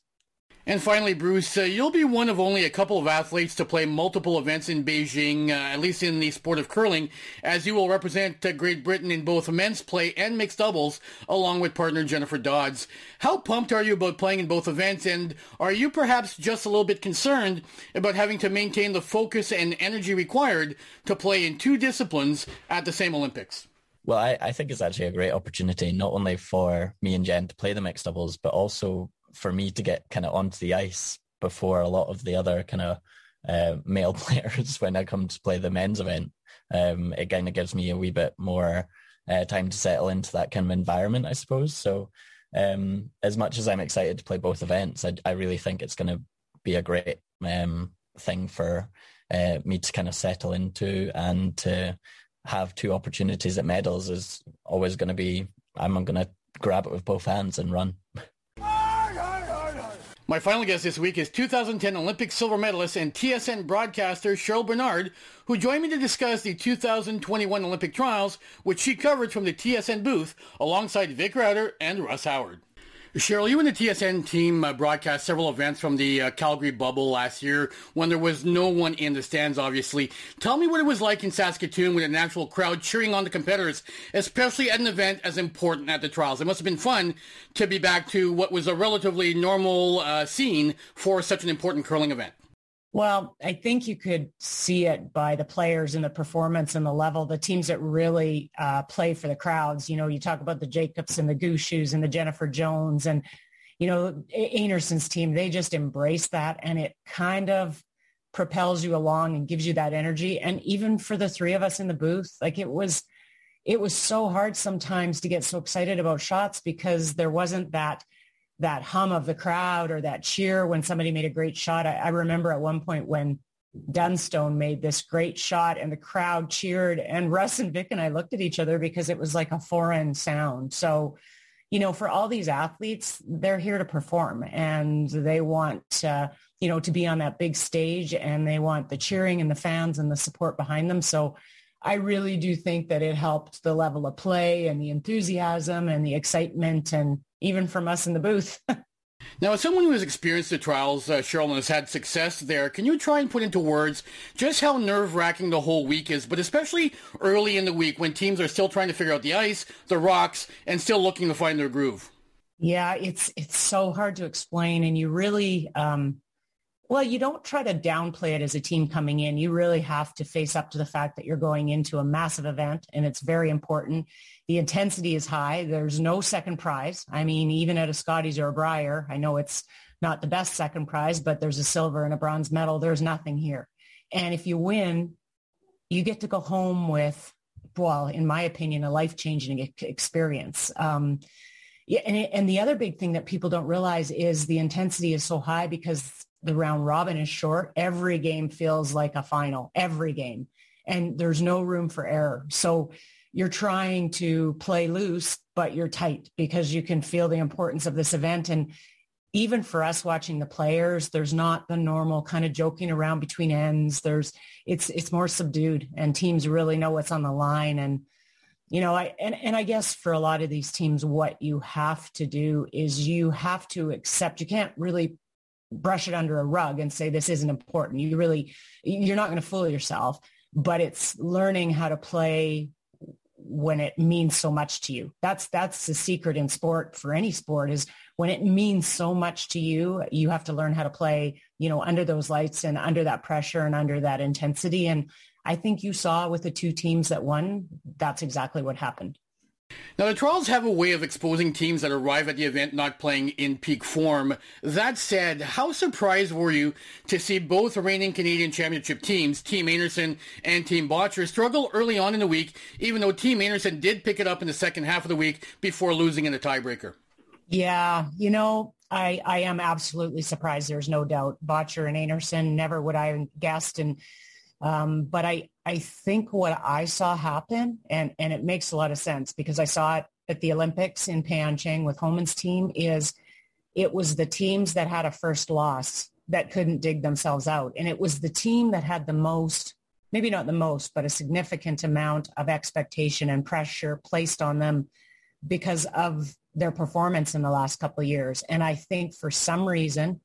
And finally, Bruce, uh, you'll be one of only a couple of athletes to play multiple events in Beijing, uh, at least in the sport of curling, as you will represent uh, Great Britain in both men's play and mixed doubles, along with partner Jennifer Dodds. How pumped are you about playing in both events, and are you perhaps just a little bit concerned about having to maintain the focus and energy required to play in two disciplines at the same Olympics? Well, I, I think it's actually a great opportunity, not only for me and Jen to play the mixed doubles, but also for me to get kind of onto the ice before a lot of the other kind of uh, male players when I come to play the men's event. Um, it kind of gives me a wee bit more uh, time to settle into that kind of environment, I suppose. So um, as much as I'm excited to play both events, I, I really think it's going to be a great um, thing for uh, me to kind of settle into and to have two opportunities at medals is always going to be, I'm going to grab it with both hands and run. My final guest this week is 2010 Olympic silver medalist and TSN broadcaster Cheryl Bernard, who joined me to discuss the 2021 Olympic trials, which she covered from the TSN booth alongside Vic Rauter and Russ Howard. Cheryl, you and the TSN team uh, broadcast several events from the uh, Calgary bubble last year when there was no one in the stands, obviously. Tell me what it was like in Saskatoon with an actual crowd cheering on the competitors, especially at an event as important as the trials. It must have been fun to be back to what was a relatively normal uh, scene for such an important curling event. Well, I think you could see it by the players and the performance and the level, the teams that really uh, play for the crowds. You know, you talk about the Jacobs and the Gushues and the Jennifer Jones and, you know, Einarson's team, they just embrace that and it kind of propels you along and gives you that energy. And even for the three of us in the booth, like it was, it was so hard sometimes to get so excited about shots because there wasn't that that hum of the crowd or that cheer when somebody made a great shot. I, I remember at one point when Dunstone made this great shot and the crowd cheered and Russ and Vic and I looked at each other because it was like a foreign sound. So, you know, for all these athletes, they're here to perform and they want, you know, to be on that big stage and they want the cheering and the fans and the support behind them. So I really do think that it helped the level of play and the enthusiasm and the excitement and even from us in the booth. now, as someone who has experienced the trials, uh, Cheryl, and has had success there, can you try and put into words just how nerve-wracking the whole week is, but especially early in the week when teams are still trying to figure out the ice, the rocks, and still looking to find their groove? Yeah, it's it's so hard to explain, and you really um, well, you don't try to downplay it as a team coming in. You really have to face up to the fact that you're going into a massive event and it's very important. The intensity is high. There's no second prize. I mean, even at a Scotties or a Brier, I know it's not the best second prize, but there's a silver and a bronze medal. There's nothing here. And if you win, you get to go home with, well, in my opinion, a life-changing experience. Um, yeah, and, and the other big thing that people don't realize is the intensity is so high because the round robin is short, every game feels like a final, every game. And there's no room for error. So you're trying to play loose, but you're tight because you can feel the importance of this event. And even for us watching the players, there's not the normal kind of joking around between ends. There's it's it's more subdued and teams really know what's on the line. And you know, I and, and I guess for a lot of these teams, what you have to do is you have to accept you can't really brush it under a rug and say this isn't important. You really, you're not going to fool yourself, but it's learning how to play when it means so much to you. That's that's the secret in sport for any sport is when it means so much to you, you have to learn how to play, you know, under those lights and under that pressure and under that intensity. And I think you saw with the two teams that won, that's exactly what happened. Now, the Trials have a way of exposing teams that arrive at the event not playing in peak form. That said, how surprised were you to see both reigning Canadian Championship teams, Team Einarson and Team Bottcher, struggle early on in the week, even though Team Einarson did pick it up in the second half of the week before losing in a tiebreaker? Yeah, you know, I, I am absolutely surprised. There's no doubt. Bottcher and Einarson, never would I have guessed. And um, but I, I think what I saw happen, and, and it makes a lot of sense because I saw it at the Olympics in Pyeongchang with Homan's team, is it was the teams that had a first loss that couldn't dig themselves out. And it was the team that had the most, maybe not the most, but a significant amount of expectation and pressure placed on them because of their performance in the last couple of years. And I think for some reason,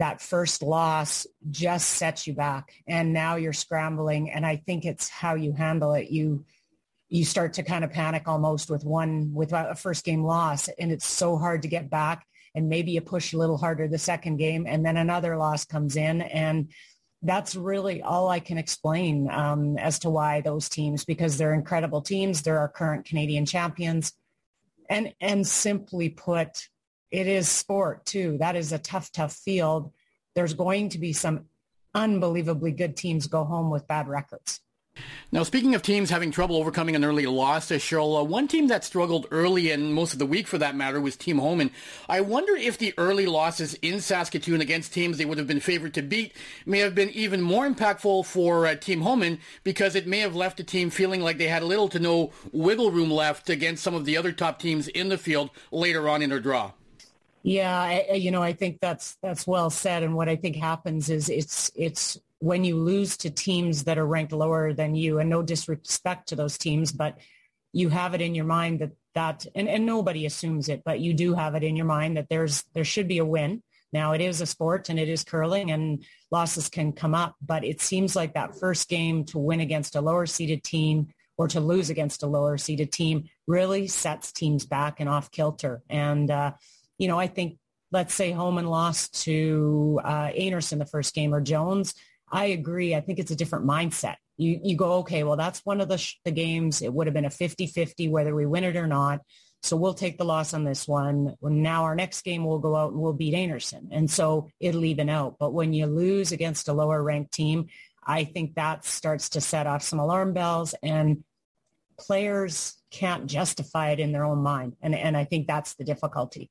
that first loss just sets you back. And now you're scrambling. And i think it's how you handle it. You you start to kind of panic almost with one with a first game loss. And it's so hard to get back. And maybe you push a little harder the second game and then another loss comes in. And that's really all I can explain um, as to why those teams, because they're incredible teams. They're our current Canadian champions. And, and simply put, it is sport too. That is a tough, tough field. There's going to be some unbelievably good teams go home with bad records. Now, speaking of teams having trouble overcoming an early loss, Cheryl, uh, one team that struggled early and most of the week for that matter was Team Homan. I wonder if the early losses in Saskatoon against teams they would have been favored to beat may have been even more impactful for uh, Team Homan because it may have left the team feeling like they had little to no wiggle room left against some of the other top teams in the field later on in their draw. Yeah, I, you know, I think that's that's well said. And what I think happens is it's it's when you lose to teams that are ranked lower than you, and no disrespect to those teams, but you have it in your mind that that, and, and nobody assumes it, but you do have it in your mind that there's there should be a win. Now it is a sport and it is curling and losses can come up, but it seems like that first game to win against a lower seeded team or to lose against a lower seeded team really sets teams back and off kilter. And uh, you know, I think let's say Homan lost to uh, Einarson the first game or Jones. I agree. I think it's a different mindset. You, you go, okay, well, that's one of the, sh- the games. It would have been a 50-50 whether we win it or not. So we'll take the loss on this one. Now our next game we'll go out and we'll beat Einarson. And so it'll even out. But when you lose against a lower ranked team, I think that starts to set off some alarm bells and players can't justify it in their own mind. And, and I think that's the difficulty.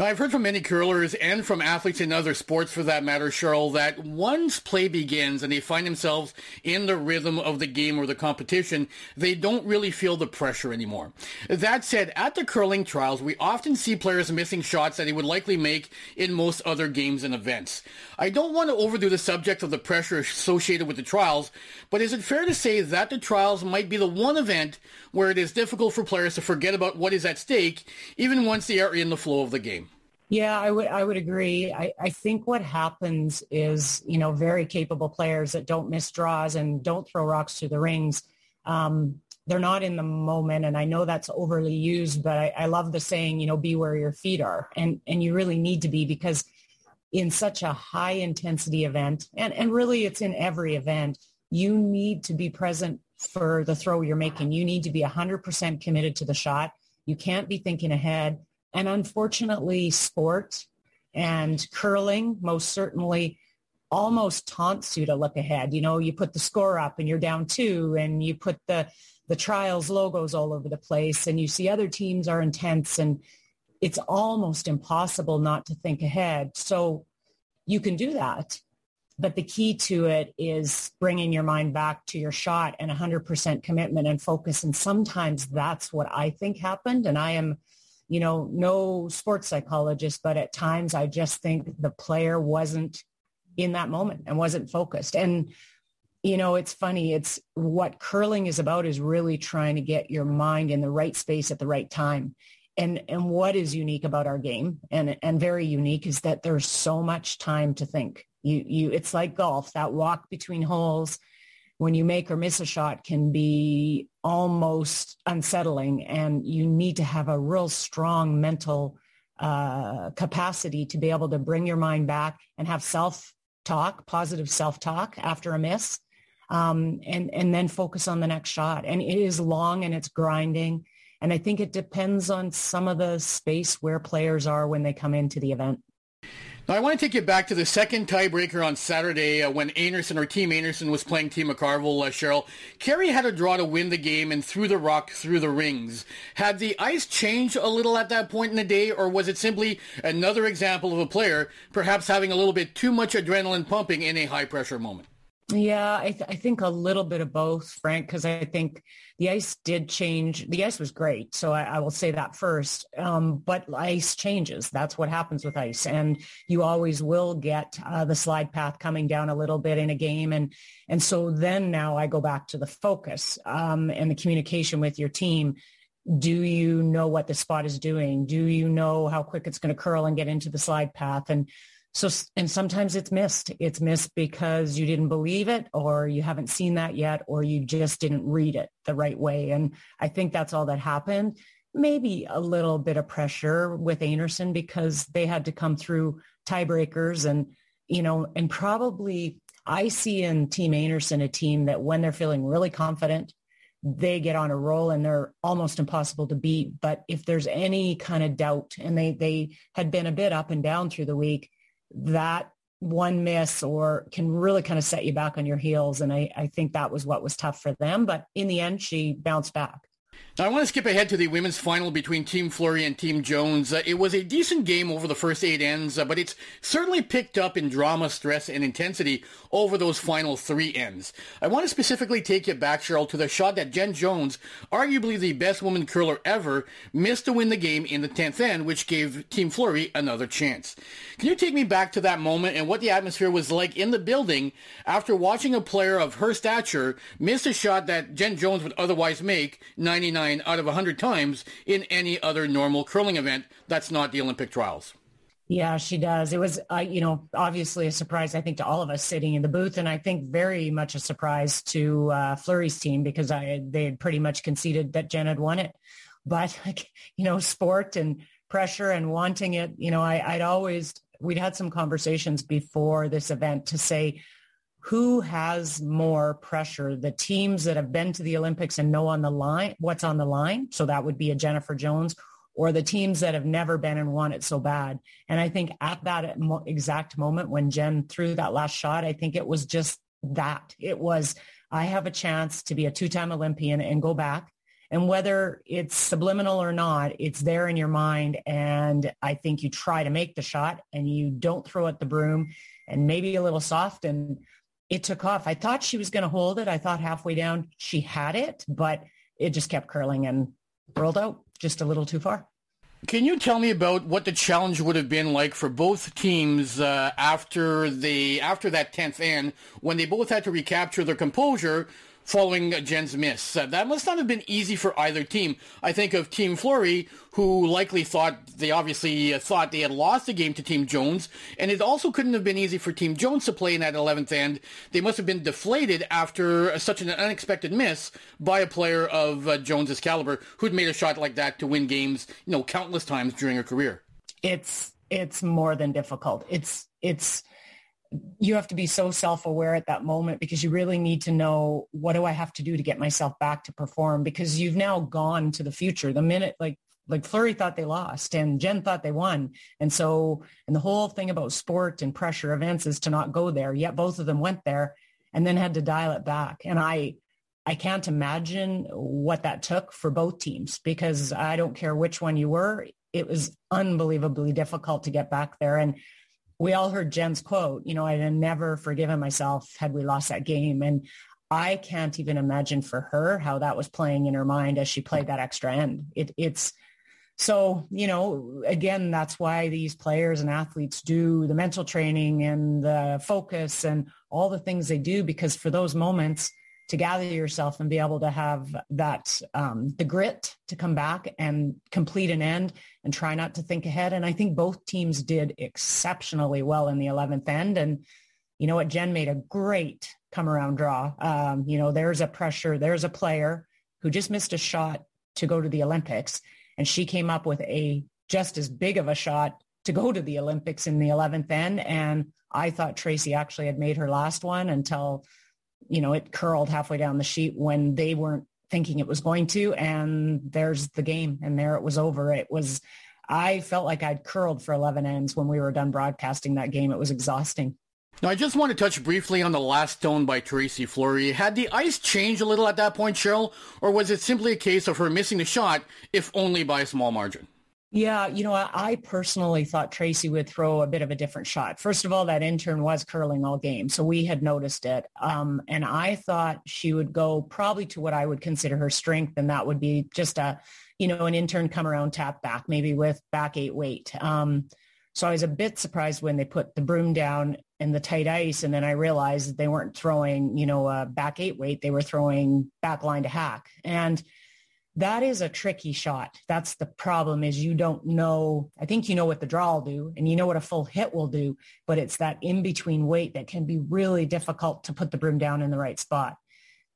Now, I've heard from many curlers and from athletes in other sports for that matter, Cheryl, that once play begins and they find themselves in the rhythm of the game or the competition, they don't really feel the pressure anymore. That said, at the curling trials, we often see players missing shots that they would likely make in most other games and events. I don't want to overdo the subject of the pressure associated with the trials, but is it fair to say that the trials might be the one event where it is difficult for players to forget about what is at stake, even once they are in the flow of the game? Yeah, I would I would agree. I, I think what happens is, you know, very capable players that don't miss draws and don't throw rocks through the rings. Um, they're not in the moment and I know that's overly used, but I, I love the saying, you know, be where your feet are. And and you really need to be because in such a high intensity event, and, and really it's in every event, you need to be present for the throw you're making. You need to be 100% committed to the shot. You can't be thinking ahead and unfortunately, sport and curling most certainly almost taunts you to look ahead. You know, you put the score up and you're down two and you put the, the trials logos all over the place and you see other teams are intense and it's almost impossible not to think ahead. So you can do that. But the key to it is bringing your mind back to your shot and 100% commitment and focus. And sometimes that's what I think happened. And I am you know, no sports psychologist, but at times I just think the player wasn't in that moment and wasn't focused. And, you know, it's funny. It's what curling is about is really trying to get your mind in the right space at the right time. And, and what is unique about our game and, and very unique is that there's so much time to think. You, you, it's like golf, that walk between holes when you make or miss a shot can be almost unsettling and you need to have a real strong mental uh, capacity to be able to bring your mind back and have self-talk, positive self-talk after a miss, um, and, and then focus on the next shot. And it is long and it's grinding. And I think it depends on some of the space where players are when they come into the event. I want to take you back to the second tiebreaker on Saturday uh, when Einarson or Team Einarson was playing Team McCarville, uh, Cheryl. Kerri had a draw to win the game and threw the rock through the rings. Had the ice changed a little at that point in the day, or was it simply another example of a player perhaps having a little bit too much adrenaline pumping in a high-pressure moment? Yeah, I, th- I think a little bit of both, Frank, because I think the ice did change. The ice was great, so I, I will say that first. Um, but ice changes. That's what happens with ice, and you always will get uh, the slide path coming down a little bit in a game, and and so then now I go back to the focus um, and the communication with your team. Do you know what the spot is doing? Do you know how quick it's going to curl and get into the slide path? And so, and sometimes it's missed. It's missed because you didn't believe it or you haven't seen that yet or you just didn't read it the right way. And I think that's all that happened. Maybe a little bit of pressure with Einarson because they had to come through tiebreakers and, you know, and probably I see in Team Einarson a team that when they're feeling really confident, they get on a roll and they're almost impossible to beat. But if there's any kind of doubt and they, they had been a bit up and down through the week, that one miss or can really kind of set you back on your heels. And I, I think that was what was tough for them. But in the end, she bounced back. Now, I want to skip ahead to the women's final between Team Fleury and Team Jones. Uh, it was a decent game over the first eight ends, uh, but it's certainly picked up in drama, stress, and intensity over those final three ends. I want to specifically take you back, Cheryl, to the shot that Jen Jones, arguably the best woman curler ever, missed to win the game in the 10th end, which gave Team Fleury another chance. Can you take me back to that moment and what the atmosphere was like in the building after watching a player of her stature miss a shot that Jen Jones would otherwise make 99 out of 100 times in any other normal curling event that's not the Olympic trials? Yeah, she does. It was, uh, you know, obviously a surprise, I think, to all of us sitting in the booth. And I think very much a surprise to uh, team because I, they had pretty much conceded that Jen had won it. But, like, you know, sport and pressure and wanting it, you know, I, I'd always, we'd had some conversations before this event to say, who has more pressure? The teams that have been to the Olympics and know on the line, what's on the line. So that would be a Jennifer Jones or the teams that have never been and want it so bad. And I think at that exact moment when Jen threw that last shot, I think it was just that. It was, I have a chance to be a two-time Olympian and go back And whether it's subliminal or not, it's there in your mind. And I think you try to make the shot and you don't throw at the broom and maybe a little soft and it took off. I thought she was going to hold it. I thought halfway down she had it, but it just kept curling and rolled out just a little too far. Can you tell me about what the challenge would have been like for both teams uh, after the after that tenth end when they both had to recapture their composure following Jen's miss. Uh, that must not have been easy for either team. I think of Team Fleury, who likely thought, they obviously uh, thought they had lost the game to Team Jones, and it also couldn't have been easy for Team Jones to play in that 11th end. They must have been deflated after such an unexpected miss by a player of uh, Jones's caliber who'd made a shot like that to win games, you know, countless times during her career. It's, it's more than difficult. It's, it's, you have to be so self-aware at that moment because you really need to know what do I have to do to get myself back to perform because you've now gone to the future. The minute like like Fleury thought they lost and Jen thought they won. And so and the whole thing about sport and pressure events is to not go there. Yet both of them went there and then had to dial it back. And I I can't imagine what that took for both teams because I don't care which one you were. It was unbelievably difficult to get back there. And we all heard Jen's quote, you know, I'd never forgiven myself had we lost that game. And I can't even imagine for her how that was playing in her mind as she played that extra end. It, it's so, you know, again, that's why these players and athletes do the mental training and the focus and all the things they do, because for those moments, to gather yourself and be able to have that um, the grit to come back and complete an end and try not to think ahead. And I think both teams did exceptionally well in the 11th end. And you know what, Jen made a great come around draw. Um, you know, there's a pressure, there's a player who just missed a shot to go to the Olympics, and she came up with a just as big of a shot to go to the Olympics in the 11th end. And I thought Tracy actually had made her last one until you know, it curled halfway down the sheet when they weren't thinking it was going to. And there's the game. And there it was over. It was, I felt like I'd curled for 11 ends when we were done broadcasting that game. It was exhausting. Now, I just want to touch briefly on the last stone by Tracy Fleury. Had the ice changed a little at that point, Cheryl, or was it simply a case of her missing the shot, if only by a small margin? Yeah, you know, I personally thought Tracy would throw a bit of a different shot. First of all, that in-turn was curling all game, so we had noticed it. Um, and I thought she would go probably to what I would consider her strength, and that would be just a, you know, an in-turn come around tap back, maybe with back eight weight. Um, so I was a bit surprised when they put the broom down in the tight ice, and then I realized they weren't throwing, you know, a back eight weight; they were throwing back line to hack, and that is a tricky shot. That's the problem is you don't know. I think you know what the draw will do and you know what a full hit will do, but it's that in between weight that can be really difficult to put the broom down in the right spot.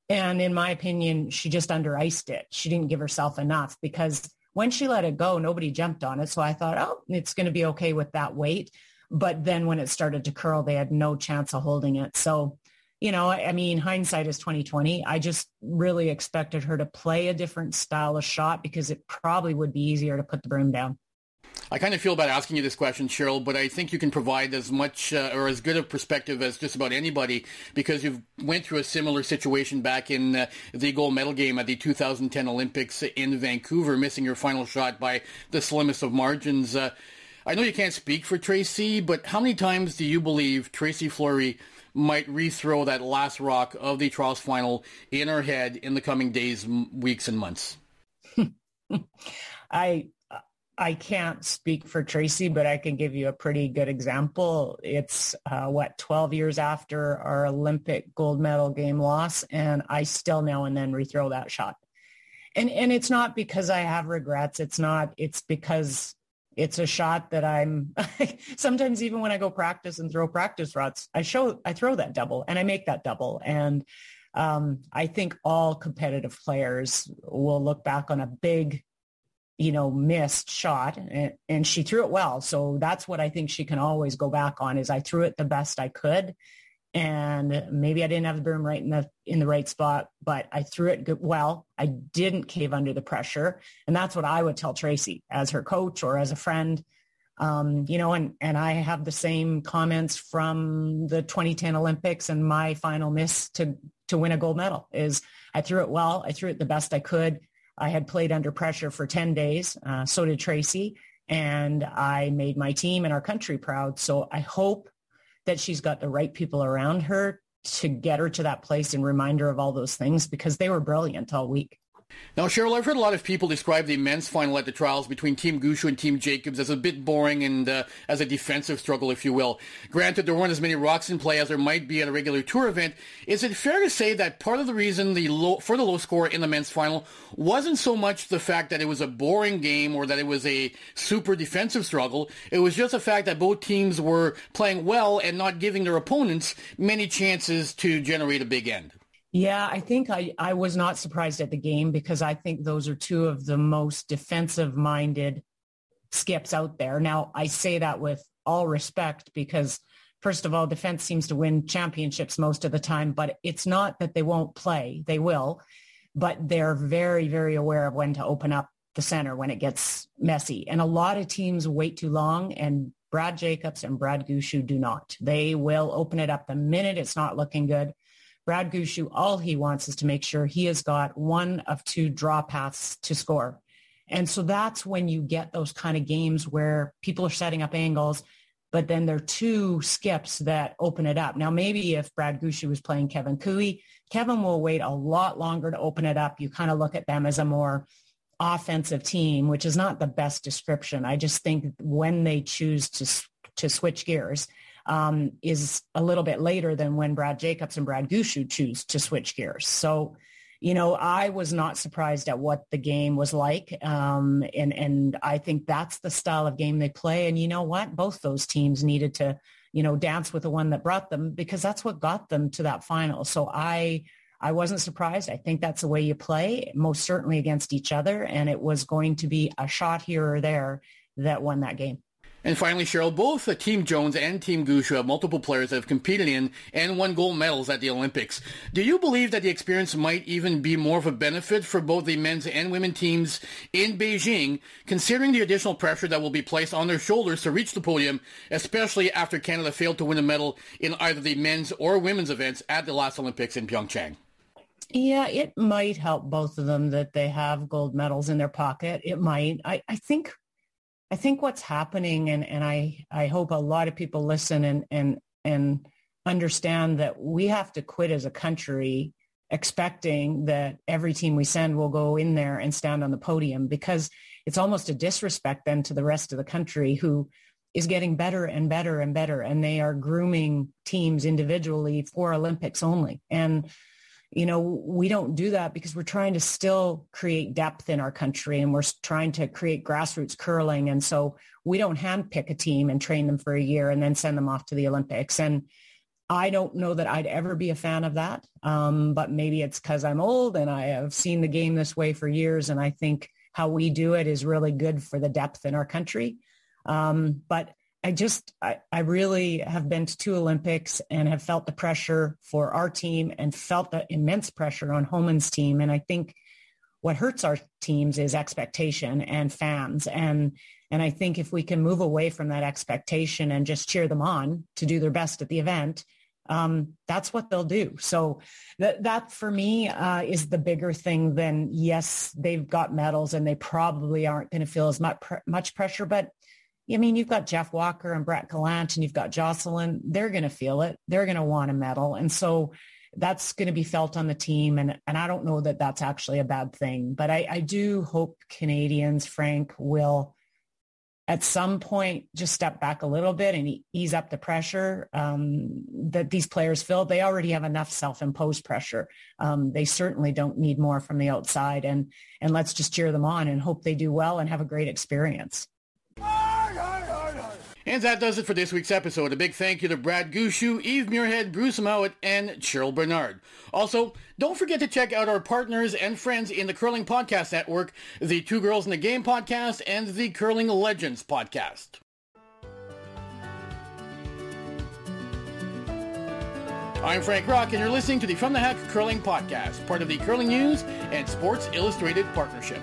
And in my opinion, she just under iced it. She didn't give herself enough because when she let it go, nobody jumped on it. So I thought, oh, it's going to be okay with that weight. But then when it started to curl, they had no chance of holding it. So you know, I mean, hindsight is 2020. I just really expected her to play a different style of shot because it probably would be easier to put the broom down. I kind of feel bad asking you this question, Cheryl, but I think you can provide as much uh, or as good a perspective as just about anybody because you've went through a similar situation back in uh, the gold medal game at the 2010 Olympics in Vancouver, missing your final shot by the slimmest of margins. Uh, I know you can't speak for Tracy, but how many times do you believe Tracy Fleury might rethrow that last rock of the trials final in her head in the coming days, weeks, and months? I I can't speak for Tracy, but I can give you a pretty good example. It's uh, what 12 years after our Olympic gold medal game loss, and I still now and then rethrow that shot. And and it's not because I have regrets. It's not. It's because it's a shot that I'm sometimes even when I go practice and throw practice rods, I show I throw that double and I make that double. And um, I think all competitive players will look back on a big, you know, missed shot and, and she threw it well. So that's what I think she can always go back on is I threw it the best I could and maybe I didn't have the broom right in the in the right spot, but I threw it good, well. I didn't cave under the pressure, and that's what I would tell Tracy as her coach or as a friend. Um, you know, and and I have the same comments from the 2010 Olympics and my final miss to to win a gold medal is I threw it well, I threw it the best I could. I had played under pressure for 10 days. Uh, so did Tracy. And I made my team and our country proud. So I hope that she's got the right people around her to get her to that place and remind her of all those things because they were brilliant all week. Now, Cheryl, I've heard a lot of people describe the men's final at the trials between Team Gushue and Team Jacobs as a bit boring and uh, as a defensive struggle, if you will. Granted, there weren't as many rocks in play as there might be at a regular tour event. Is it fair to say that part of the reason the low, for the low score in the men's final wasn't so much the fact that it was a boring game or that it was a super defensive struggle? It was just the fact that both teams were playing well and not giving their opponents many chances to generate a big end. Yeah, I think I, I was not surprised at the game because I think those are two of the most defensive minded skips out there. Now, I say that with all respect because first of all, defense seems to win championships most of the time, but it's not that they won't play. They will, but they're very, very aware of when to open up the center when it gets messy. And a lot of teams wait too long and Brad Jacobs and Brad Gushue do not. They will open it up the minute it's not looking good Brad Gushue, all he wants is to make sure he has got one of two draw paths to score. And so that's when you get those kind of games where people are setting up angles, but then there are two skips that open it up. Now, maybe if Brad Gushue was playing Kevin Koe, Kevin will wait a lot longer to open it up. You kind of look at them as a more offensive team, which is not the best description. I just think when they choose to, to switch gears, um, is a little bit later than when Brad Jacobs and Brad Gushue choose to switch gears. So, you know, I was not surprised at what the game was like. Um, and, and I think that's the style of game they play. And you know what? Both those teams needed to, you know, dance with the one that brought them because that's what got them to that final. So I, I wasn't surprised. I think that's the way you play, most certainly against each other. And it was going to be a shot here or there that won that game. And finally, Cheryl, both Team Jones and Team Gushue have multiple players that have competed in and won gold medals at the Olympics. Do you believe that the experience might even be more of a benefit for both the men's and women teams in Beijing, considering the additional pressure that will be placed on their shoulders to reach the podium, especially after Canada failed to win a medal in either the men's or women's events at the last Olympics in Pyeongchang? Yeah, it might help both of them that they have gold medals in their pocket. It might. I, I think I think what's happening, and, and I, I hope a lot of people listen and, and, and understand that we have to quit as a country expecting that every team we send will go in there and stand on the podium because it's almost a disrespect then to the rest of the country who is getting better and better and better and they are grooming teams individually for Olympics only. And you know, we don't do that because we're trying to still create depth in our country and we're trying to create grassroots curling. And so we don't handpick a team and train them for a year and then send them off to the Olympics. And I don't know that I'd ever be a fan of that. Um, but maybe it's because I'm old and I have seen the game this way for years. And I think how we do it is really good for the depth in our country. Um, but I just, I, I really have been to two Olympics and have felt the pressure for our team and felt the immense pressure on Homan's team. And I think what hurts our teams is expectation and fans. And, and I think if we can move away from that expectation and just cheer them on to do their best at the event, um, that's what they'll do. So that, that for me uh, is the bigger thing than yes, they've got medals and they probably aren't going to feel as much, much pressure, but I mean, you've got Jeff Walker and Brett Gallant and you've got Jocelyn. They're going to feel it. They're going to want a medal. And so that's going to be felt on the team. And, and I don't know that that's actually a bad thing, but I, I do hope Canadians, Frank, will at some point just step back a little bit and ease up the pressure um, that these players feel. They already have enough self-imposed pressure. Um, they certainly don't need more from the outside. And, and let's just cheer them on and hope they do well and have a great experience. And that does it for this week's episode. A big thank you to Brad Gushue, Eve Muirhead, Bruce Mouat, and Cheryl Bernard. Also, don't forget to check out our partners and friends in the Curling Podcast Network, the Two Girls in the Game podcast, and the Curling Legends podcast. I'm Frank Rock, and you're listening to the From the Hack Curling Podcast, part of the Curling News and Sports Illustrated Partnership.